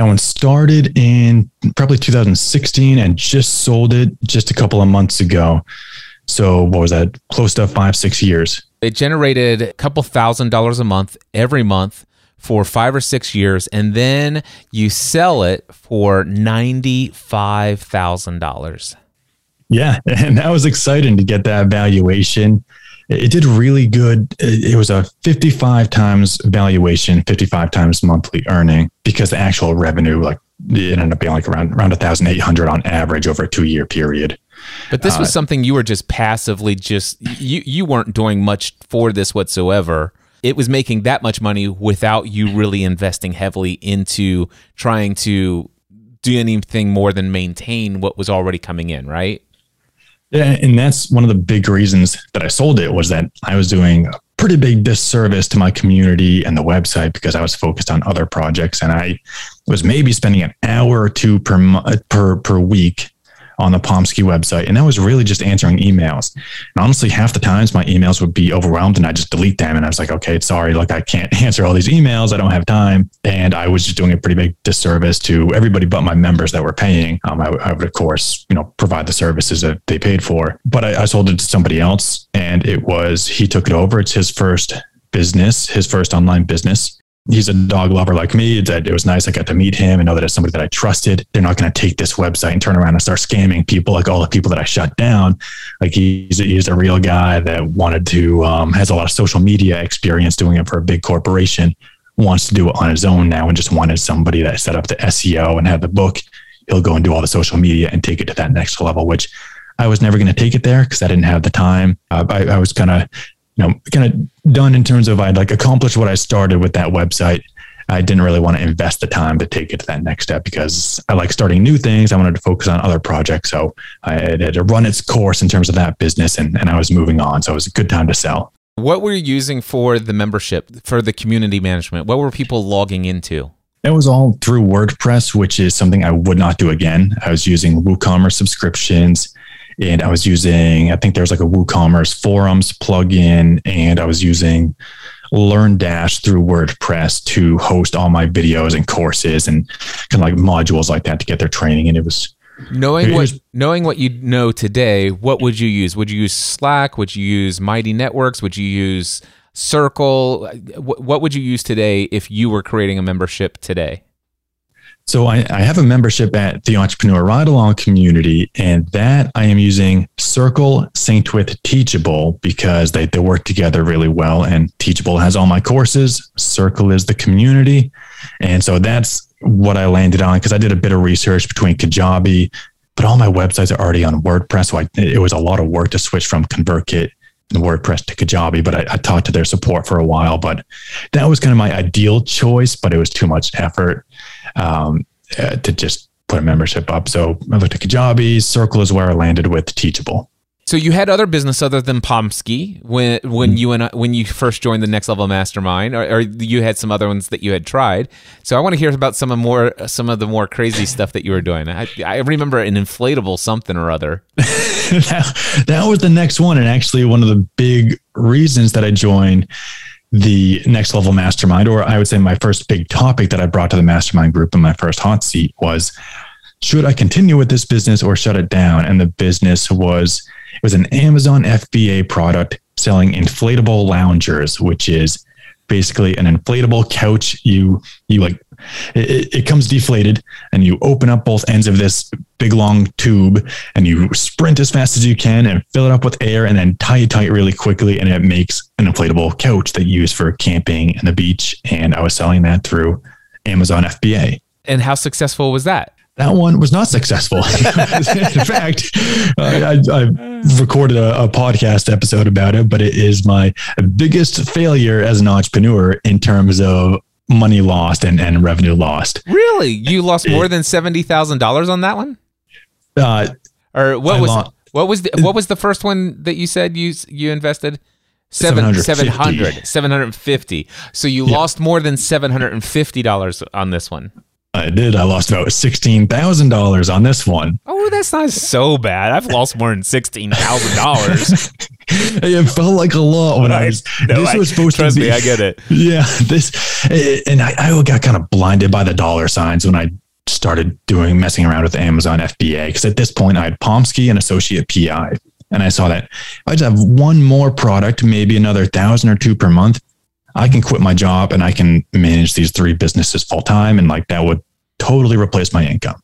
That one started in probably 2016 and just sold it just a couple of months ago. So what was that? Close to five, six years. It generated a couple thousand dollars a month every month for five or six years, and then you sell it for $95,000. Yeah, and that was exciting to get that valuation. It did really good. It was a 55 times valuation, 55 times monthly earning because the actual revenue, like it ended up being like around around 1,800 on average over a two year period. But this was uh, something you were just passively just you you weren't doing much for this whatsoever it was making that much money without you really investing heavily into trying to do anything more than maintain what was already coming in, right? And that's one of the big reasons that I sold it was that I was doing a pretty big disservice to my community and the website because I was focused on other projects and I was maybe spending an hour or two per uh, per per week on the Pomsky website. And that was really just answering emails. And honestly, half the times my emails would be overwhelmed and I just delete them. And I was like, okay, sorry, like I can't answer all these emails. I don't have time. And I was just doing a pretty big disservice to everybody but my members that were paying. Um, I, I, would, of course, you know, provide the services that they paid for. But I, I sold it to somebody else and it was, he took it over. It's his first business, his first online business he's a dog lover like me. That it was nice. I got to meet him and know that it's somebody that I trusted. They're not going to take this website and turn around and start scamming people like all the people that I shut down. Like he's a, he's a real guy that wanted to um, has a lot of social media experience doing it for a big corporation. Wants to do it on his own now and just wanted somebody that set up the SEO and had the book. He'll go and do all the social media and take it to that next level, which I was never going to take it there because I didn't have the time. Uh, I, I was kind of you know, kind of done in terms of I'd like accomplished what I started with that website. I didn't really want to invest the time to take it to that next step because I like starting new things. I wanted to focus on other projects. So I had to run its course in terms of that business and, and I was moving on. So it was a good time to sell. What were you using for the membership, for the community management? What were people logging into? It was all through WordPress, which is something I would not do again. I was using WooCommerce subscriptions and I was using, I think there's like a WooCommerce forums plugin, and I was using LearnDash through WordPress to host all my videos and courses and kind of like modules like that to get their training. And it was knowing it what was, knowing what you know today. What would you use? Would you use Slack? Would you use Mighty Networks? Would you use Circle? What would you use today if you were creating a membership today? So I, I, have a membership at the Entrepreneur Ride Along community, and that I am using Circle synced with Teachable because they, they work together really well. And Teachable has all my courses. Circle is the community. And so that's what I landed on because I did a bit of research between Kajabi, but all my websites are already on WordPress. So I, it was a lot of work to switch from ConvertKit and WordPress to Kajabi, but I, I talked to their support for a while. But that was kind of my ideal choice, but it was too much effort um, uh, to just put a membership up. So I looked at Kajabi. Circle is where I landed with Teachable. So you had other business other than Pomsky when when mm-hmm. you and I, when you first joined the Next Level Mastermind, or, or, you had some other ones that you had tried. So I want to hear about some of more some of the more crazy stuff that you were doing. I, I remember an inflatable something or other. that, that was the next one, and actually one of the big reasons that I joined the next level mastermind, or I would say my first big topic that I brought to the mastermind group in my first hot seat was should I continue with this business or shut it down? And the business was it was an Amazon FBA product selling inflatable loungers, which is basically an inflatable couch. You you like it, it, comes deflated, and you open up both ends of this big long tube, and you sprint as fast as you can and fill it up with air, and then tie it tight really quickly, and it makes an inflatable couch that you use for camping and the beach. And I was selling that through Amazon FBA. And how successful was that? that one was not successful. in fact, I, I recorded a, a, podcast episode about it, but it is my biggest failure as an entrepreneur in terms of money lost and, and revenue lost. Really? You lost more than $70,000 on that one? Uh, or what I was lost, what was the, what was the first one that you said you you invested? Seven, 700 750 so you yeah. lost more than $750 on this one I did. I lost about sixteen thousand dollars on this one. Oh, that's not so bad. I've lost more than sixteen thousand dollars. it felt like a lot when I, I was. No, this I, was supposed trust to be. Me, I get it. Yeah, this, and I, I got kind of blinded by the dollar signs when I started doing messing around with Amazon FBA because at this point I had Pomsky and Associate PI, and I saw that I just have one more product, maybe another thousand or two per month, I can quit my job and I can manage these three businesses full time. And like that would totally replace my income.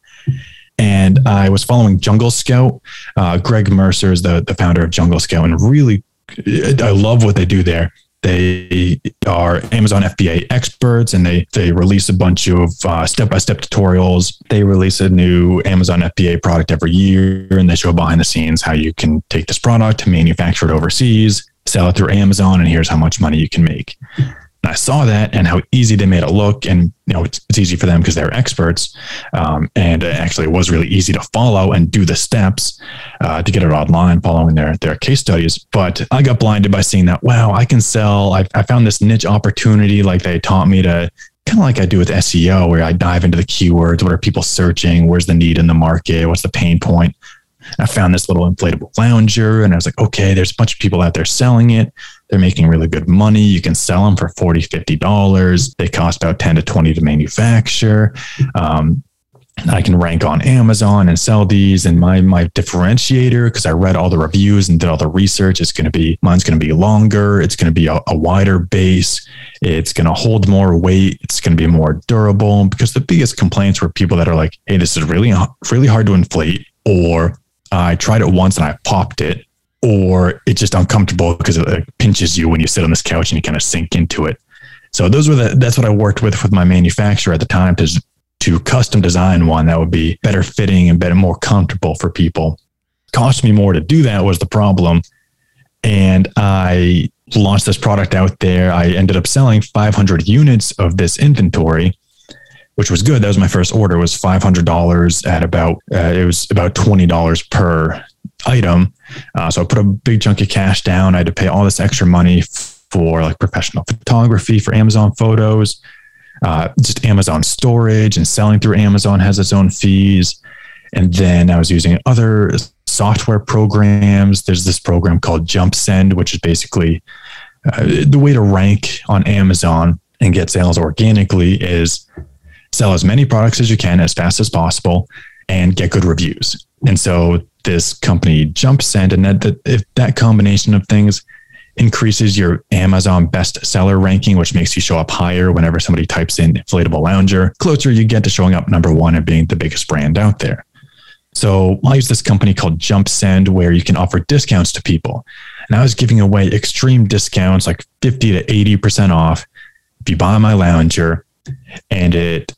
And I was following Jungle Scout. Uh, Greg Mercer is the, the founder of Jungle Scout and really, I love what they do there. They are Amazon FBA experts and they, they release a bunch of step by step tutorials. They release a new Amazon FBA product every year and they show behind the scenes how you can take this product, manufacture it overseas, sell it through Amazon, and here's how much money you can make. And I saw that and how easy they made it look. And, you know, it's, it's easy for them because they're experts. Um, and actually, it was really easy to follow and do the steps uh, to get it online following their, their case studies. But I got blinded by seeing that, wow, I can sell. I, I found this niche opportunity like they taught me to kind of like I do with SEO, where I dive into the keywords. What are people searching? Where's the need in the market? What's the pain point? I found this little inflatable lounger and I was like, okay, there's a bunch of people out there selling it. They're making really good money. You can sell them for 40, 50 dollars. They cost about 10 to 20 to manufacture. Um, I can rank on Amazon and sell these. And my my differentiator, because I read all the reviews and did all the research, is going to be mine's going to be longer. It's going to be a, a wider base. It's going to hold more weight. It's going to be more durable. Because the biggest complaints were people that are like, "Hey, this is really really hard to inflate," or I tried it once and I popped it, or it's just uncomfortable because it like, pinches you when you sit on this couch and you kind of sink into it. So those were the that's what I worked with with my manufacturer at the time to to custom design one that would be better fitting and better more comfortable for people. Cost me more to do that was the problem. And I launched this product out there. I ended up selling 500 units of this inventory which was good. That was my first order. Was five hundred dollars at about uh, it was about twenty dollars per item. Uh, so I put a big chunk of cash down. I had to pay all this extra money for like professional photography for Amazon photos, uh, just Amazon storage and selling through Amazon has its own fees. And then I was using other software programs. There's this program called JumpSend, which is basically uh, the way to rank on Amazon and get sales organically is sell as many products as you can as fast as possible and get good reviews. And so this company JumpSend, and that, that if that combination of things increases your Amazon bestseller ranking, which makes you show up higher whenever somebody types in inflatable lounger, closer you get to showing up number one and being the biggest brand out there. So I use this company called JumpSend where you can offer discounts to people. And I was giving away extreme discounts, like 50 to 80% off if you buy my lounger and it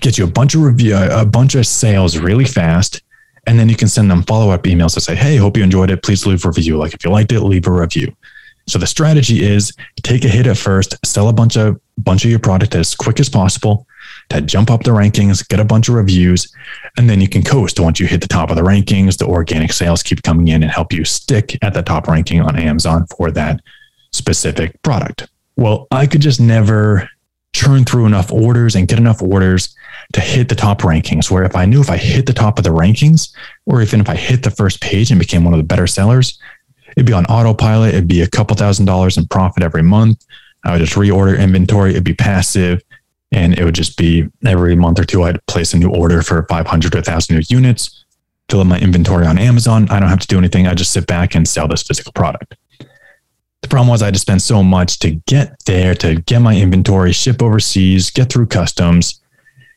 gets you a bunch of review, a bunch of sales really fast, And then you can send them follow up emails to say, Hey, hope you enjoyed it. Please leave a review. Like if you liked it, leave a review. So the strategy is take a hit at first, sell a bunch of bunch of your product as quick as possible to jump up the rankings, get a bunch of reviews, and then you can coast once you hit the top of the rankings. The organic sales keep coming in and help you stick at the top ranking on Amazon for that specific product. Well, I could just never churn through enough orders and get enough orders to hit the top rankings. Where if I knew if I hit the top of the rankings, or even if I hit the first page and became one of the better sellers, it'd be on autopilot. It'd be a couple thousand dollars in profit every month. I would just reorder inventory. It'd be passive. And it would just be every month or two, I'd place a new order for 500 or 1,000 new units, fill up my inventory on Amazon. I don't have to do anything. I just sit back and sell this physical product. The problem was I had to spend so much to get there, to get my inventory, ship overseas, get through customs.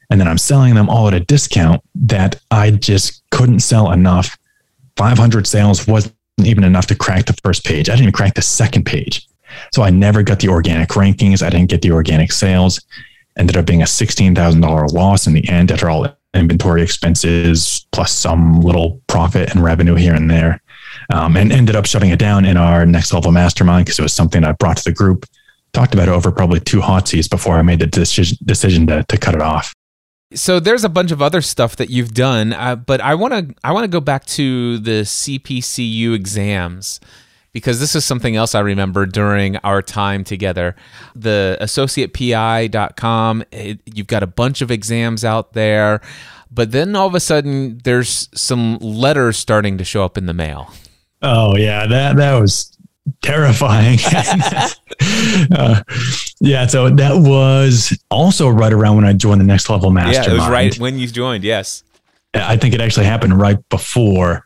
And then I'm selling them all at a discount that I just couldn't sell enough. 500 sales wasn't even enough to crack the first page. I didn't even crack the second page. So I never got the organic rankings. I didn't get the organic sales. Ended up being a $16,000 loss in the end after all inventory expenses plus some little profit and revenue here and there um, and ended up shutting it down in our next level mastermind because it was something I brought to the group. Talked about it over probably two hot seats before I made the decision, decision to, to cut it off. So there's a bunch of other stuff that you've done, uh, but I want to I want to go back to the CPCU exams because this is something else I remember during our time together. The associatepi.com, it, you've got a bunch of exams out there, but then all of a sudden there's some letters starting to show up in the mail. Oh yeah, that that was terrifying. uh, yeah, so that was also right around when I joined the next level mastermind. Yeah, it was right when you joined. Yes, I think it actually happened right before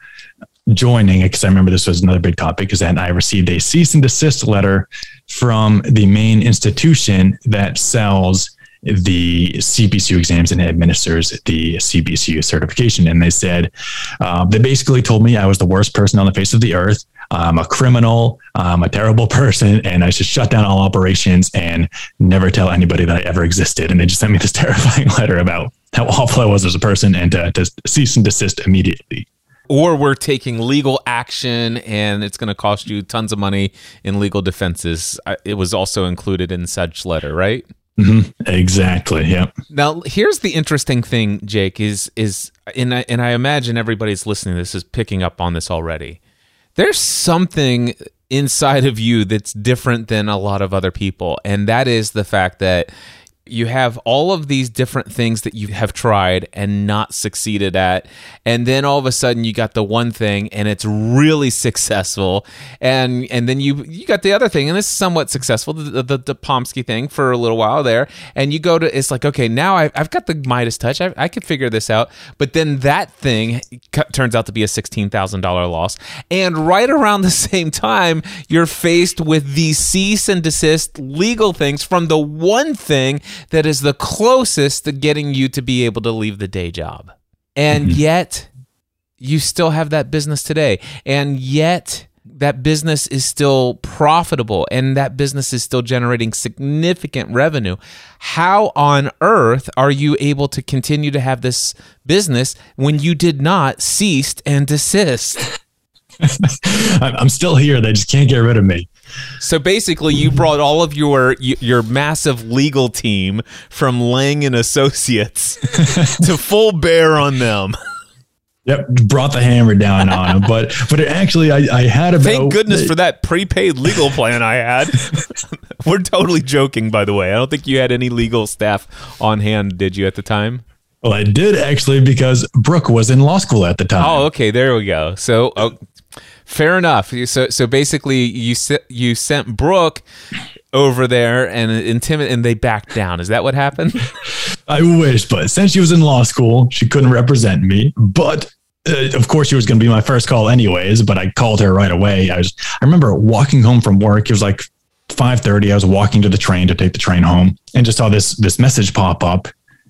joining because I remember this was another big topic because then I received a cease and desist letter from the main institution that sells the CPCU exams and administers the CPCU certification. And they said, uh, they basically told me I was the worst person on the face of the earth. I'm a criminal. I'm a terrible person. And I should shut down all operations and never tell anybody that I ever existed. And they just sent me this terrifying letter about how awful I was as a person and to, to cease and desist immediately or we're taking legal action and it's going to cost you tons of money in legal defenses. It was also included in such letter, right? Mm-hmm. Exactly. Yep. Now, here's the interesting thing, Jake. Is is and I, and I imagine everybody's listening to this is picking up on this already. There's something inside of you that's different than a lot of other people, and that is the fact that you have all of these different things that you have tried and not succeeded at and then all of a sudden you got the one thing and it's really successful and and then you you got the other thing and it's somewhat successful the, the, the Pomsky thing for a little while there and you go to it's like okay now I, have got the Midas touch I, I could figure this out but then that thing turns out to be a $16,000 loss and right around the same time you're faced with these cease and desist legal things from the one thing that is the closest to getting you to be able to leave the day job. And mm-hmm. yet, you still have that business today. And yet, that business is still profitable and that business is still generating significant revenue. How on earth are you able to continue to have this business when you did not cease and desist? I'm still here. They just can't get rid of me. So basically, you brought all of your your massive legal team from Lang and Associates to full bear on them. Yep, brought the hammer down on him. But but it actually, I, I had about. Thank goodness for that prepaid legal plan I had. We're totally joking, by the way. I don't think you had any legal staff on hand, did you, at the time? Well, I did actually because Brooke was in law school at the time. Oh, okay, there we go. So, oh, Fair enough. So so basically, you you sent Brooke over there and intimidate, and they backed down. Is that what happened? I wish, but since she was in law school, she couldn't represent me. But uh, of course, she was going to be my first call, anyways. But I called her right away. I was I remember walking home from work. It was like five thirty. I was walking to the train to take the train home, and just saw this this message pop up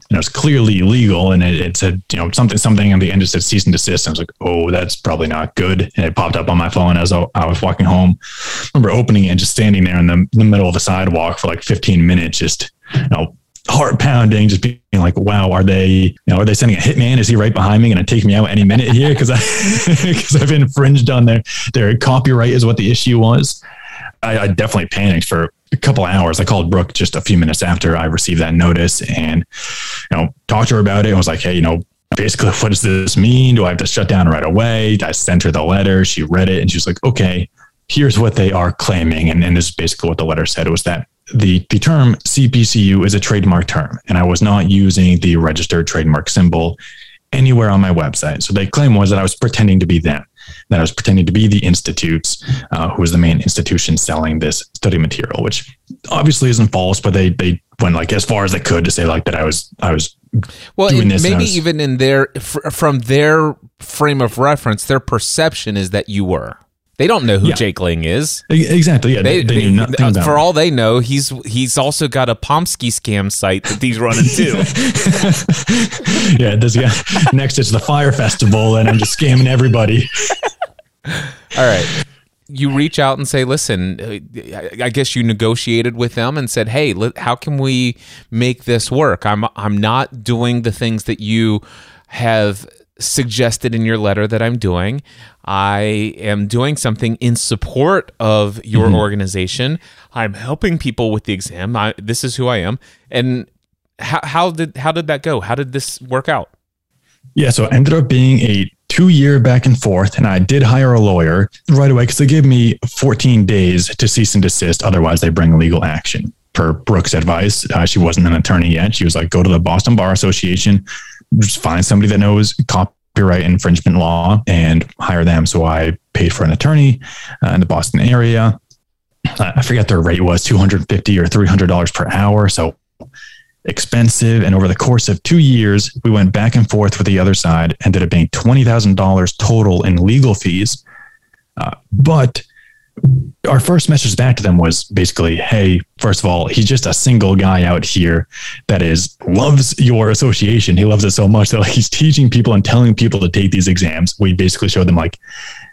you know, it's clearly illegal. And it, it, said, you know, something, something on the end it said cease and desist. And I was like, oh, that's probably not good. And it popped up on my phone as I, was walking home. I remember opening it and just standing there in the, in the middle of the sidewalk for like 15 minutes, just, you know, heart pounding, just being like, wow, are they, you know, are they sending a hitman? Is he right behind me? To take me out any minute here? Cause I, cause I've infringed on their, their copyright is what the issue was. I, I definitely panicked for a couple hours. I called Brooke just a few minutes after I received that notice and, you know, talked to her about it. I was like, Hey, you know, basically, what does this mean? Do I have to shut down right away? I sent her the letter. She read it and she was like, okay, here's what they are claiming. And, and this is basically what the letter said was that the, the term CPCU is a trademark term, and I was not using the registered trademark symbol anywhere on my website. So they claim was that I was pretending to be them, that I was pretending to be the institutes uh, who was the main institution selling this study material, which obviously isn't false, but they they went like as far as they could to say like that I was I was well maybe was, even in their from their frame of reference, their perception is that you were. They don't know who yeah. Jake Lang is. Exactly. Yeah. They, they, they, they uh, for all they know, he's he's also got a Pomsky scam site that he's running too. yeah. This guy next is the Fyre Festival, and I'm just scamming everybody. all right. You reach out and say, "Listen, uh, I guess you negotiated with them and said, "Hey, how can we make this work? I'm I'm not doing the things that you have suggested in your letter that I'm doing. I am doing something in support of your mm-hmm. organization. I'm helping people with the exam. I, this is who I am. And how, how did how did that go? How did this work out? Yeah, so it ended up being a two year back and forth, and I did hire a lawyer right away because they gave me 14 days to cease and desist. Otherwise, they bring legal action. Per Brooke's advice, uh, she wasn't an attorney yet. She was like, go to the Boston Bar Association, just find somebody that knows copyright infringement law and hire them. So I paid for an attorney uh, in the Boston area. I forget their rate was 250 or $300 per hour. So expensive. And over the course of two years, we went back and forth with the other side, ended up being $20,000 total in legal fees. Uh, but our first message back to them was basically, hey, first of all, he's just a single guy out here that is loves your association. He loves it so much that like he's teaching people and telling people to take these exams. We basically showed them like,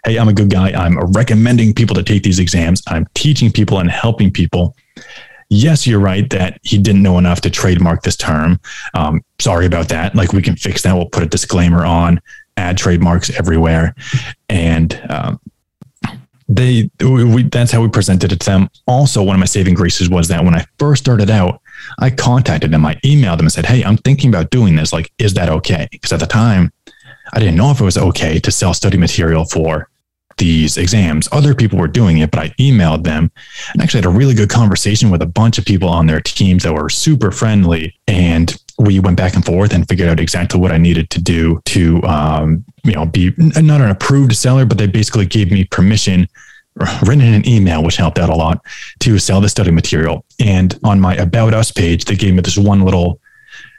hey, I'm a good guy. I'm recommending people to take these exams. I'm teaching people and helping people. Yes, you're right that he didn't know enough to trademark this term. Um, sorry about that. Like we can fix that. We'll put a disclaimer on, add trademarks everywhere, and um, they we, that's how we presented it to them. Also, one of my saving graces was that when I first started out, I contacted them, I emailed them and said, "Hey, I'm thinking about doing this. Like, is that okay?" Because at the time, I didn't know if it was okay to sell study material for these exams. Other people were doing it, but I emailed them and actually had a really good conversation with a bunch of people on their teams that were super friendly. And we went back and forth and figured out exactly what I needed to do to, um, you know, be not an approved seller, but they basically gave me permission written in an email, which helped out a lot to sell the study material. And on my About Us page, they gave me this one little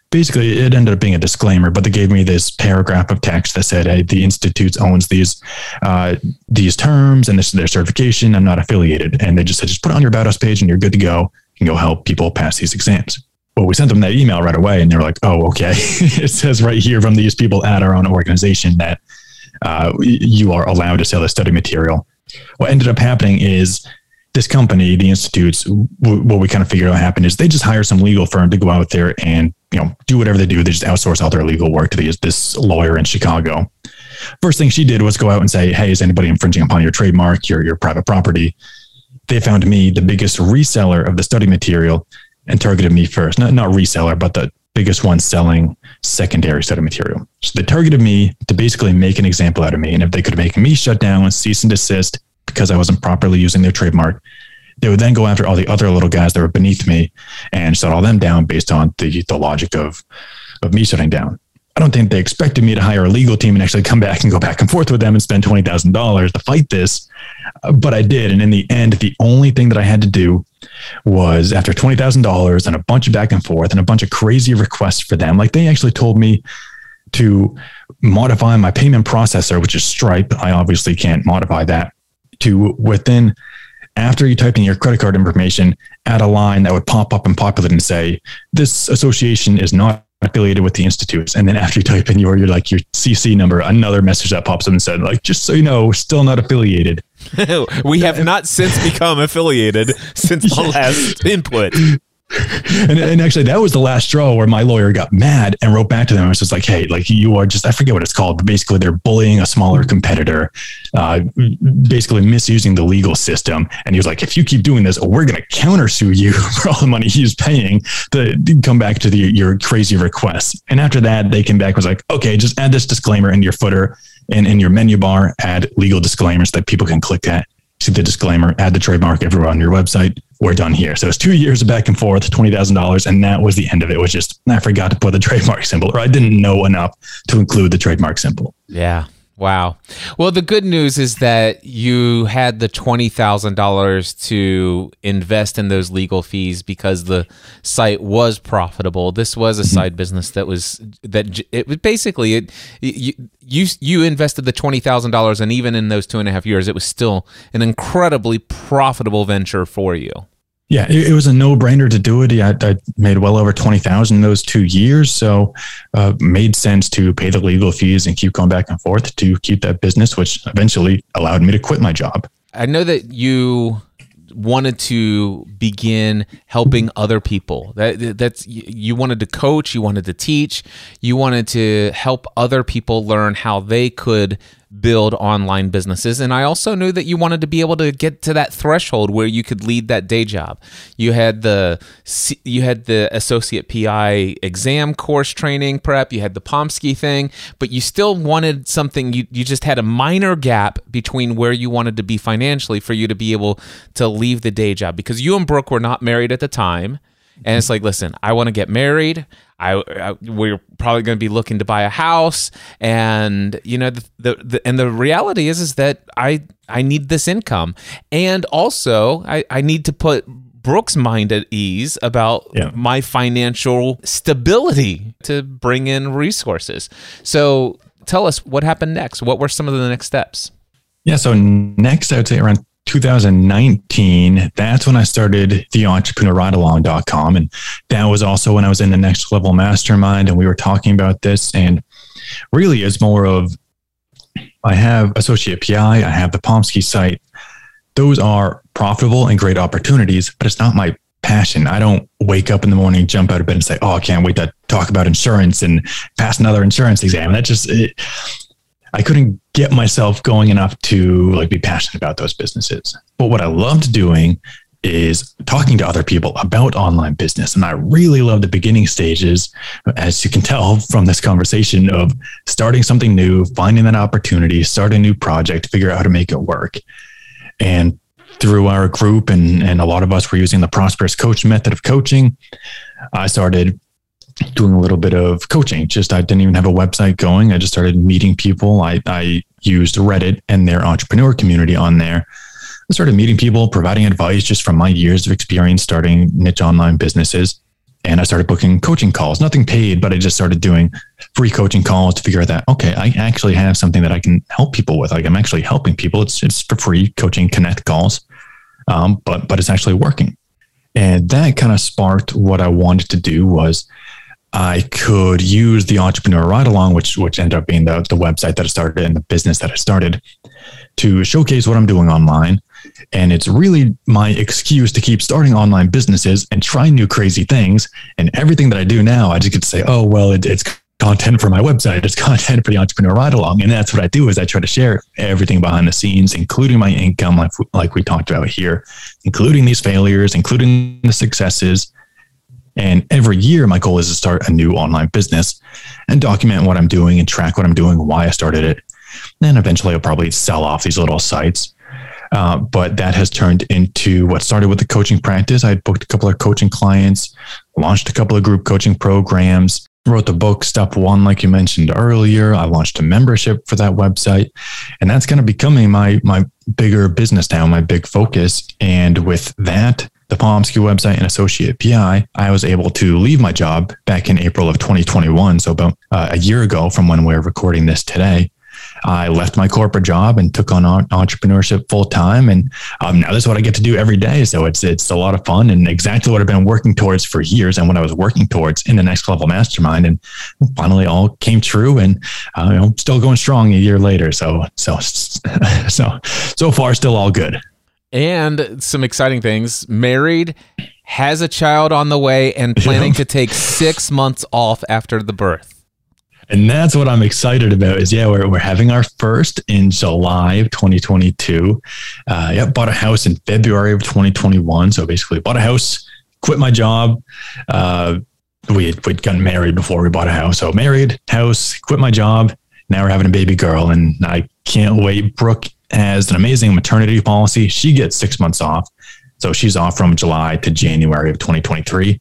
basically it ended up being a disclaimer, but they gave me this paragraph of text that said, hey, the institute owns these uh, these terms and this is their certification. I'm not affiliated. And they just said, just put it on your About Us page and you're good to go. Can go help people pass these exams. Well, we sent them that email right away and they were like, oh, okay. it says right here from these people at our own organization that uh, you are allowed to sell the study material. What ended up happening is this company, the institutes, what we kind of figured out happened is they just hire some legal firm to go out there and you know do whatever they do. They just outsource all their legal work to these, this lawyer in Chicago. First thing she did was go out and say, "Hey, is anybody infringing upon your trademark, your your private property?" They found me the biggest reseller of the study material and targeted me first. Not not reseller, but the biggest one selling secondary set of material. So they targeted me to basically make an example out of me. And if they could make me shut down, and cease and desist, because I wasn't properly using their trademark. They would then go after all the other little guys that were beneath me and shut all them down based on the, the logic of, of me shutting down. I don't think they expected me to hire a legal team and actually come back and go back and forth with them and spend $20,000 to fight this. Uh, but I did. And in the end, the only thing that I had to do was after $20,000 and a bunch of back and forth and a bunch of crazy requests for them, like they actually told me to modify my payment processor, which is Stripe. I obviously can't modify that to within after you type in your credit card information, add a line that would pop up and populate and say, this association is not affiliated with the institutes. And then after you type in your, your like your CC number, another message that pops up and said, like, just so you know, we're still not affiliated. we have not since become affiliated since the last input. and, and actually, that was the last straw where my lawyer got mad and wrote back to them. It was just like, "Hey, like you are just I forget what it's called, but basically they're bullying a smaller competitor, uh, basically misusing the legal system." And he was like, "If you keep doing this, we're going to countersue you for all the money he's paying to come back to the, your crazy requests." And after that, they came back was like, "Okay, just add this disclaimer in your footer and in your menu bar, add legal disclaimers that people can click at." See the disclaimer, add the trademark everywhere on your website we're done here. So it's two years of back and forth, twenty thousand dollars, and that was the end of it. it. Was just I forgot to put the trademark symbol, or I didn't know enough to include the trademark symbol. Yeah. Wow. Well, the good news is that you had the $20,000 to invest in those legal fees because the site was profitable. This was a mm-hmm. side business that was that it was basically it you you, you invested the $20,000 and even in those two and a half years, it was still an incredibly profitable venture for you. Yeah, it, it, was a no brainer to do it. I, I made well over 20,000 in those two years. So uh, made sense to pay the legal fees and keep going back and forth to keep that business, which eventually allowed me to quit my job. I know that you wanted to begin helping other people. That that's you wanted to coach, you wanted to teach, you wanted to help other people learn how they could build online businesses. And I also knew that you wanted to be able to get to that threshold where you could lead that day job. You had the you had the associate PI exam course training prep, you had the Pomsky thing, but you still wanted something you you just had a minor gap between where you wanted to be financially for you to be able to leave the day job because you and Brooke were not married at the time. And it's like, listen, I want to get married. I, I we're probably going to be looking to buy a house, and you know, the, the, the, and the reality is is that I I need this income, and also I I need to put Brooke's mind at ease about yeah. my financial stability to bring in resources. So tell us what happened next. What were some of the next steps? Yeah. So next, I would say around 2019, that's when I started the entrepreneurridealong.com. And that was also when I was in the next level mastermind and we were talking about this. And really, it's more of I have Associate PI, I have the Pomsky site. Those are profitable and great opportunities, but it's not my passion. I don't wake up in the morning, jump out of bed, and say, "Oh, I can't wait to talk about insurance and pass another insurance exam." That just it, I couldn't get myself going enough to like be passionate about those businesses. But what I loved doing is talking to other people about online business. And I really love the beginning stages, as you can tell from this conversation, of starting something new, finding that opportunity, start a new project, figure out how to make it work. And through our group, and, and a lot of us were using the Prosperous Coach method of coaching, I started doing a little bit of coaching. Just I didn't even have a website going. I just started meeting people. I, I used Reddit and their entrepreneur community on there. I started meeting people, providing advice just from my years of experience starting niche online businesses. And I started booking coaching calls, nothing paid, but I just started doing free coaching calls to figure out that, okay, I actually have something that I can help people with. Like I'm actually helping people. It's, it's for free coaching connect calls. Um, but, but it's actually working. And that kind of sparked what I wanted to do was I could use the entrepreneur ride along, which which ended up being the, the website that I started and the business that I started to showcase what I'm doing online. And it's really my excuse to keep starting online businesses and trying new crazy things. And everything that I do now, I just get to say, oh, well, it, it's content for my website. It's content for the entrepreneur ride along. And that's what I do is I try to share everything behind the scenes, including my income, like, like we talked about here, including these failures, including the successes, and every year, my goal is to start a new online business and document what I'm doing and track what I'm doing, why I started it. And eventually, I'll probably sell off these little sites. Uh, but that has turned into what started with the coaching practice. I booked a couple of coaching clients, launched a couple of group coaching programs, wrote the book Step One, like you mentioned earlier. I launched a membership for that website, and that's going to becoming my my bigger business now, my big focus. And with that, the Pomsky website and associate PI, I was able to leave my job back in April of 2021. So about uh, a year ago from when we're recording this today. I left my corporate job and took on entrepreneurship full time, and um, now this is what I get to do every day. So it's it's a lot of fun and exactly what I've been working towards for years, and what I was working towards in the next level mastermind, and finally all came true, and uh, you still going strong a year later. So so so so far, still all good and some exciting things married has a child on the way and planning to take six months off after the birth. And that's what I'm excited about is yeah, we're, we're having our first in July of 2022. Uh, yeah, bought a house in February of 2021. So basically bought a house, quit my job. Uh, we, we'd gotten married before we bought a house. So married, house, quit my job. Now we're having a baby girl and I can't wait. Brooke has an amazing maternity policy. She gets six months off. So she's off from July to January of 2023.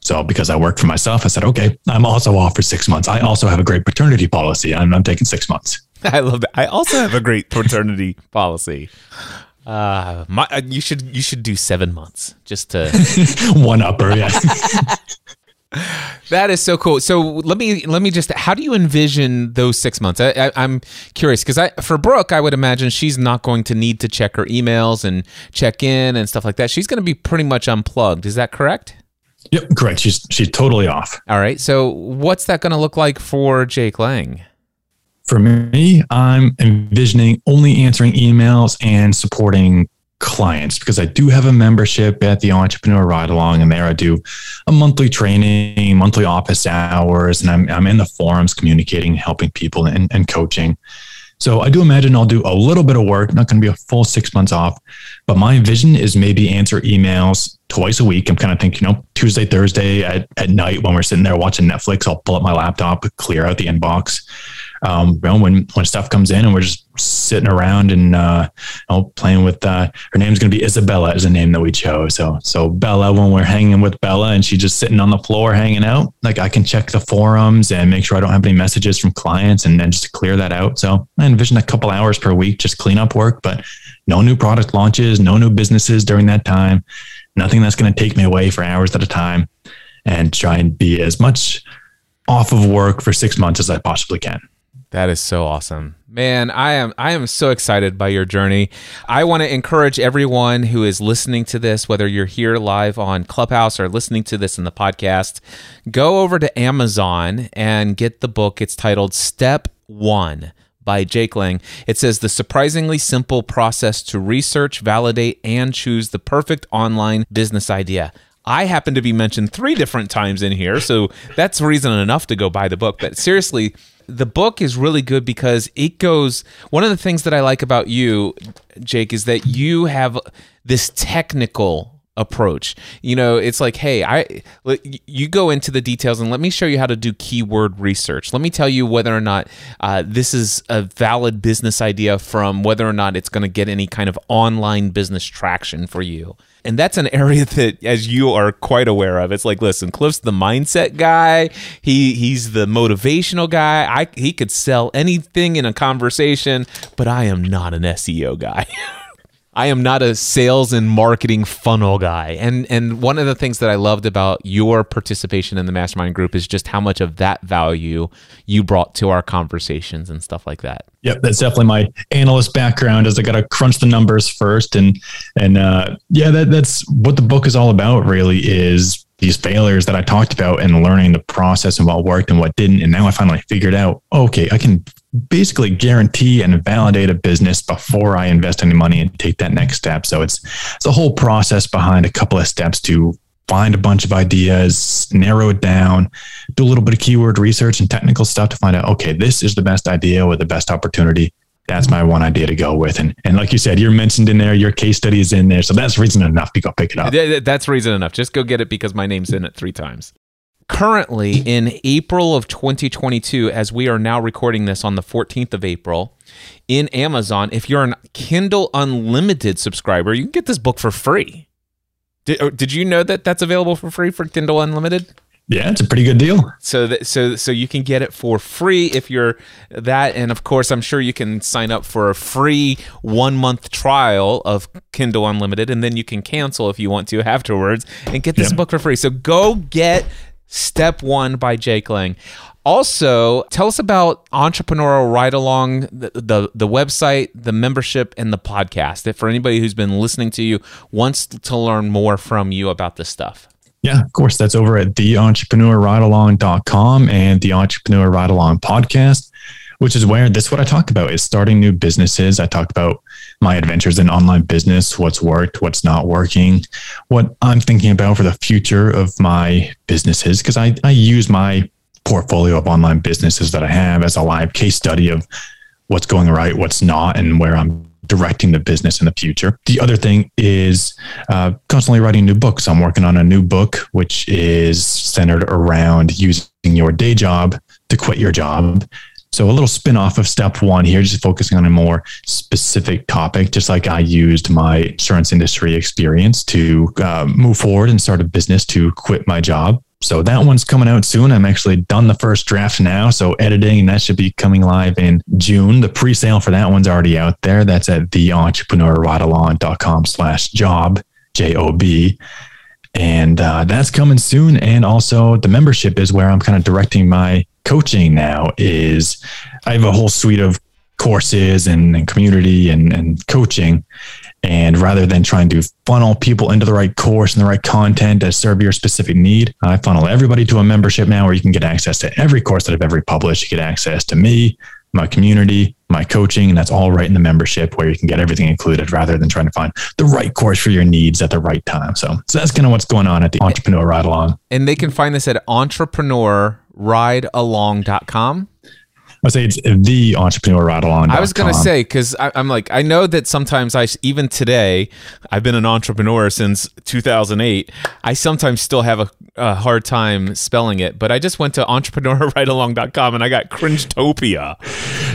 So because I work for myself, I said, okay, I'm also off for six months. I also have a great paternity policy. I'm, I'm taking six months. I love that. I also have a great paternity policy. Uh, my, uh, you should you should do seven months just to one upper. Yeah. That is so cool. So let me let me just. How do you envision those six months? I, am curious because I for Brooke, I would imagine she's not going to need to check her emails and check in and stuff like that. She's going to be pretty much unplugged. Is that correct? Yep, correct. She's she's totally off. All right. So what's that going to look like for Jake Lang? For me, I'm envisioning only answering emails and supporting clients because I do have a membership at the Entrepreneur Ride Along, and there I do a monthly training, monthly office hours, and I'm I'm in the forums communicating, helping people and, and coaching. So I do imagine I'll do a little bit of work, not going to be a full six months off, but my vision is maybe answer emails twice a week. I'm kind of thinking, you know, Tuesday, Thursday at, at night when we're sitting there watching Netflix, I'll pull up my laptop, clear out the inbox, um, you know, when when stuff comes in and we're just sitting around and uh, you know, playing with uh, her name's going to be Isabella is a name that we chose. So so Bella when we're hanging with Bella and she's just sitting on the floor hanging out, like I can check the forums and make sure I don't have any messages from clients and then just clear that out. So I envision a couple hours per week just cleanup work, but no new product launches, no new businesses during that time, nothing that's going to take me away for hours at a time, and try and be as much off of work for six months as I possibly can. That is so awesome. Man, I am I am so excited by your journey. I want to encourage everyone who is listening to this whether you're here live on Clubhouse or listening to this in the podcast, go over to Amazon and get the book. It's titled Step 1 by Jake Lang. It says the surprisingly simple process to research, validate and choose the perfect online business idea. I happen to be mentioned 3 different times in here, so that's reason enough to go buy the book. But seriously, the book is really good because it goes one of the things that I like about you Jake is that you have this technical approach. You know, it's like, hey, I you go into the details and let me show you how to do keyword research. Let me tell you whether or not uh, this is a valid business idea from whether or not it's going to get any kind of online business traction for you. And that's an area that, as you are quite aware of, it's like, listen, Cliff's the mindset guy. He he's the motivational guy. I he could sell anything in a conversation, but I am not an SEO guy. I am not a sales and marketing funnel guy. And and one of the things that I loved about your participation in the mastermind group is just how much of that value you brought to our conversations and stuff like that. Yep, that's definitely my analyst background. Is I got to crunch the numbers first, and and uh, yeah, that that's what the book is all about. Really, is these failures that I talked about and learning the process and what worked and what didn't. And now I finally figured out, okay, I can basically guarantee and validate a business before I invest any money and take that next step. So it's it's a whole process behind a couple of steps to find a bunch of ideas, narrow it down, do a little bit of keyword research and technical stuff to find out, okay, this is the best idea or the best opportunity. That's my one idea to go with. And and like you said, you're mentioned in there, your case study is in there. So that's reason enough to go pick it up. That's reason enough. Just go get it because my name's in it three times currently in April of 2022, as we are now recording this on the 14th of April, in Amazon, if you're a Kindle Unlimited subscriber, you can get this book for free. Did, uh, did you know that that's available for free for Kindle Unlimited? Yeah, it's a pretty good deal. So that so so you can get it for free if you're that, and of course, I'm sure you can sign up for a free one month trial of Kindle Unlimited, and then you can cancel if you want to afterwards and get this book for free. So go get Step One by Jake Lang. Also, tell us about Entrepreneurial Ride Along, the, the, the website, the membership, and the podcast. If for anybody who's been listening to you wants to learn more from you about this stuff. Yeah, of course. That's over at theentrepreneurridealong.com and the Entrepreneur Ride Along podcast, which is where this what I talk about is starting new businesses. I talk about my adventures in online business, what's worked, what's not working, what I'm thinking about for the future of my businesses, because I, I use my portfolio of online businesses that I have as a live case study of what's going right, what's not, and where I'm directing the business in the future. The other thing is uh, constantly writing new books. I'm working on a new book, which is centered around using your day job to quit your job. So a little spin off of step one here, just focusing on a more specific topic, just like I used my insurance industry experience to uh, move forward and start a business to quit my job. So that one's coming out soon. I'm actually done the first draft now. So editing, and that should be coming live in June. The pre-sale for that one's already out there. That's at theentrepreneurridealong.com slash job, J-O-B. And uh, that's coming soon. And also the membership is where I'm kind of directing my coaching now is I have a whole suite of courses and, and community and, and coaching and rather than trying to funnel people into the right course and the right content to serve your specific need, I funnel everybody to a membership now where you can get access to every course that I've ever published. You get access to me, my community, my coaching, and that's all right in the membership where you can get everything included rather than trying to find the right course for your needs at the right time. So, so that's kind of what's going on at the Entrepreneur Ride Along. And they can find this at entrepreneurridealong.com. I say it's the entrepreneur ride along. I was going to say because I'm like I know that sometimes I even today I've been an entrepreneur since 2008. I sometimes still have a, a hard time spelling it, but I just went to entrepreneurridealong.com and I got cringetopia.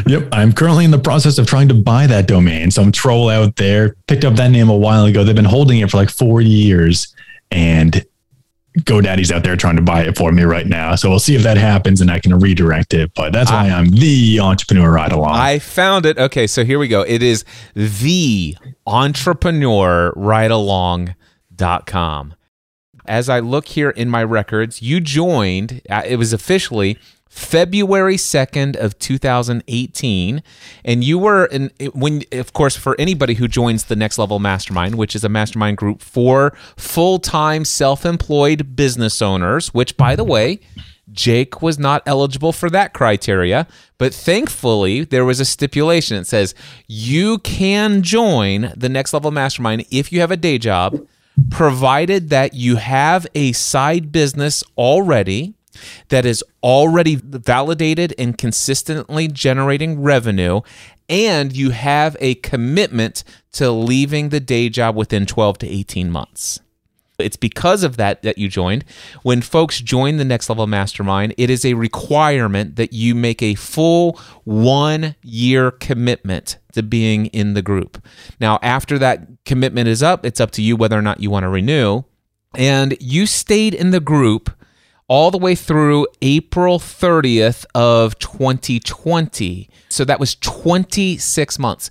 Yep, I'm currently in the process of trying to buy that domain. Some troll out there picked up that name a while ago. They've been holding it for like four years, and GoDaddy's out there trying to buy it for me right now. So we'll see if that happens and I can redirect it. But that's why I, am the entrepreneur ride along. I found it. Okay, so here we go. It is the entrepreneur ride along.com. As I look here in my records, you joined, uh, it was officially February 2nd of 2018 and you were in when of course for anybody who joins the next level mastermind which is a mastermind group for full-time self-employed business owners which by the way Jake was not eligible for that criteria, but thankfully there was a stipulation. It says you can join the next level mastermind if you have a day job, provided that you have a side business already that is already validated and consistently generating revenue, and you have a commitment to leaving the day job within 12 to 18 months. It's because of that that you joined. When folks join the Next Level Mastermind, it is a requirement that you make a full one year commitment to being in the group. Now, after that commitment is up, it's up to you whether or not you want to renew. And you stayed in the group all the way through April 30th of 2020. So that was 26 months.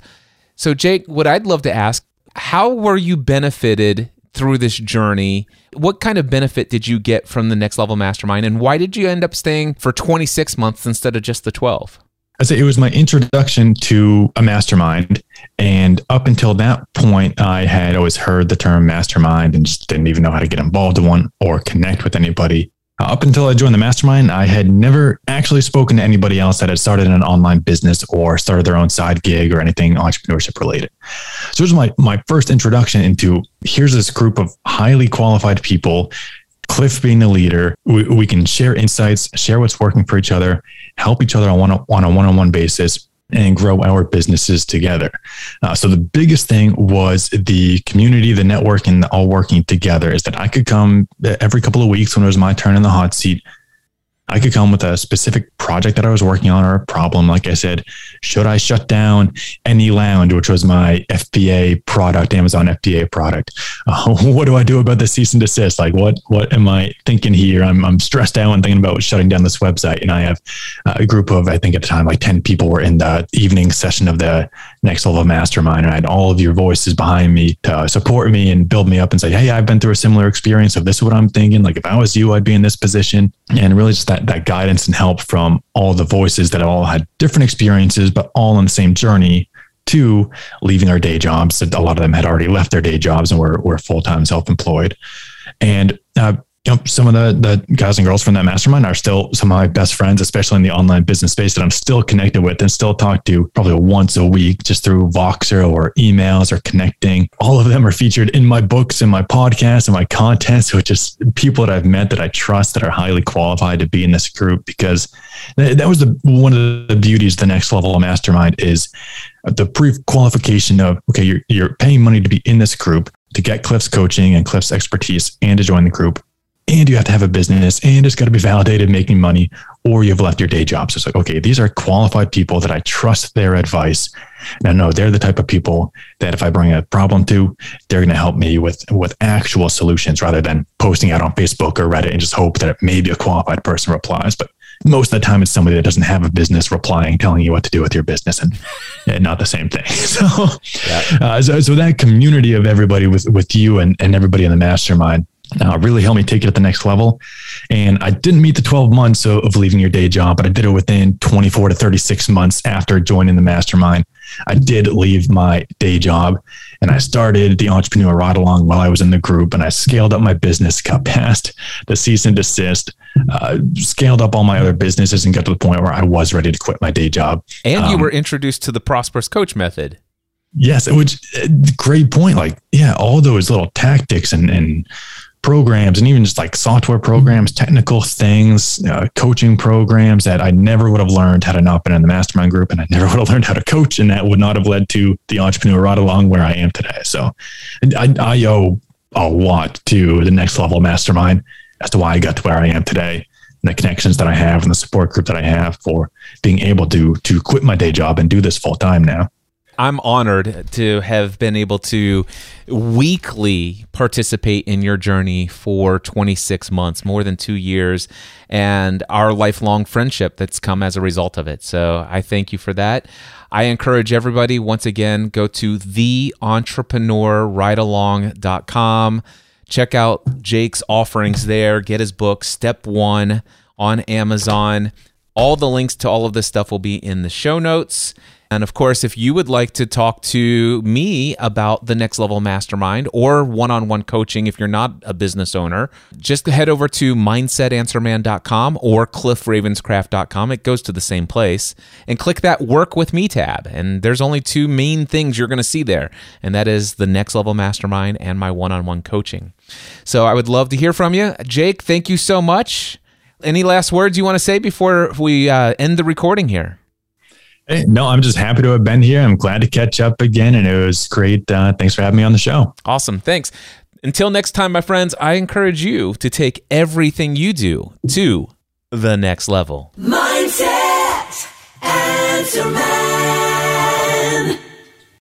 So Jake, what I'd love to ask, how were you benefited through this journey? What kind of benefit did you get from the Next Level Mastermind and why did you end up staying for 26 months instead of just the 12? I say it was my introduction to a mastermind. And up until that point, I had always heard the term mastermind and just didn't even know how to get involved in one or connect with anybody. Uh, up until I joined the mastermind, I had never actually spoken to anybody else that had started an online business or started their own side gig or anything entrepreneurship related. So it was my, my first introduction into here's this group of highly qualified people, Cliff being the leader. We, we can share insights, share what's working for each other, help each other on, a, on a one-on-one basis, and grow our businesses together. Uh, so the biggest thing was the community, the network, and all working together. Is that I could come every couple of weeks when it was my turn in the hot seat, I could come with a specific project that I was working on or a problem. Like I said, should I shut down Any Lounge, which was my FBA product, Amazon FBA product? Uh, what do I do about the cease and desist? Like, what what am I thinking here? I'm, I'm stressed out and thinking about shutting down this website. And I have a group of, I think at the time, like 10 people were in the evening session of the next level mastermind. And I had all of your voices behind me to support me and build me up and say, hey, I've been through a similar experience. So this is what I'm thinking. Like, if I was you, I'd be in this position. And really just that that guidance and help from all the voices that all had different experiences, but all on the same journey to leaving our day jobs. A lot of them had already left their day jobs and were, were full time self employed. And uh, you know, some of the, the guys and girls from that mastermind are still some of my best friends, especially in the online business space that I'm still connected with and still talk to probably once a week just through Voxer or emails or connecting. All of them are featured in my books and my podcasts and my content. So it's just people that I've met that I trust that are highly qualified to be in this group because that was the one of the beauties of the next level of mastermind is the pre-qualification of okay, you're you're paying money to be in this group to get Cliff's coaching and Cliff's expertise and to join the group and you have to have a business and it's got to be validated making money or you've left your day job. So it's like, okay, these are qualified people that I trust their advice. And no, they're the type of people that if I bring a problem to, they're going to help me with, with actual solutions rather than posting out on Facebook or Reddit and just hope that maybe a qualified person replies. But most of the time it's somebody that doesn't have a business replying, telling you what to do with your business and, and not the same thing. So, yeah. uh, so, so that community of everybody with, with you and, and everybody in the mastermind, uh, really helped me take it at the next level. And I didn't meet the 12 months of, leaving your day job, but I did it within 24 to 36 months after joining the mastermind. I did leave my day job and I started the entrepreneur ride along while I was in the group and I scaled up my business, got past the cease and desist, uh, scaled up all my other businesses and got to the point where I was ready to quit my day job. And um, you were introduced to the prosperous coach method. Yes, which uh, great point. Like, yeah, all those little tactics and, and programs and even just like software programs, technical things, uh, coaching programs that I never would have learned had I not been in the mastermind group. And I never would have learned how to coach. And that would not have led to the entrepreneur ride along where I am today. So I, I owe a lot to the next level mastermind as to why I got to where I am today and the connections that I have and the support group that I have for being able to, to quit my day job and do this full time now. I'm honored to have been able to weekly participate in your journey for 26 months, more than two years, and our lifelong friendship that's come as a result of it. So I thank you for that. I encourage everybody, once again, go to theentrepreneurridealong.com. Check out Jake's offerings there. Get his book, Step One, on Amazon. All the links to all of this stuff will be in the show notes. And of course, if you would like to talk to me about the next level mastermind or one on one coaching, if you're not a business owner, just head over to mindsetanswerman.com or cliffravenscraft.com. It goes to the same place and click that work with me tab. And there's only two main things you're going to see there, and that is the next level mastermind and my one on one coaching. So I would love to hear from you. Jake, thank you so much. Any last words you want to say before we uh, end the recording here? Hey, no, I'm just happy to have been here. I'm glad to catch up again, and it was great. Uh, thanks for having me on the show. Awesome. Thanks. Until next time, my friends, I encourage you to take everything you do to the next level. Mindset, answer man.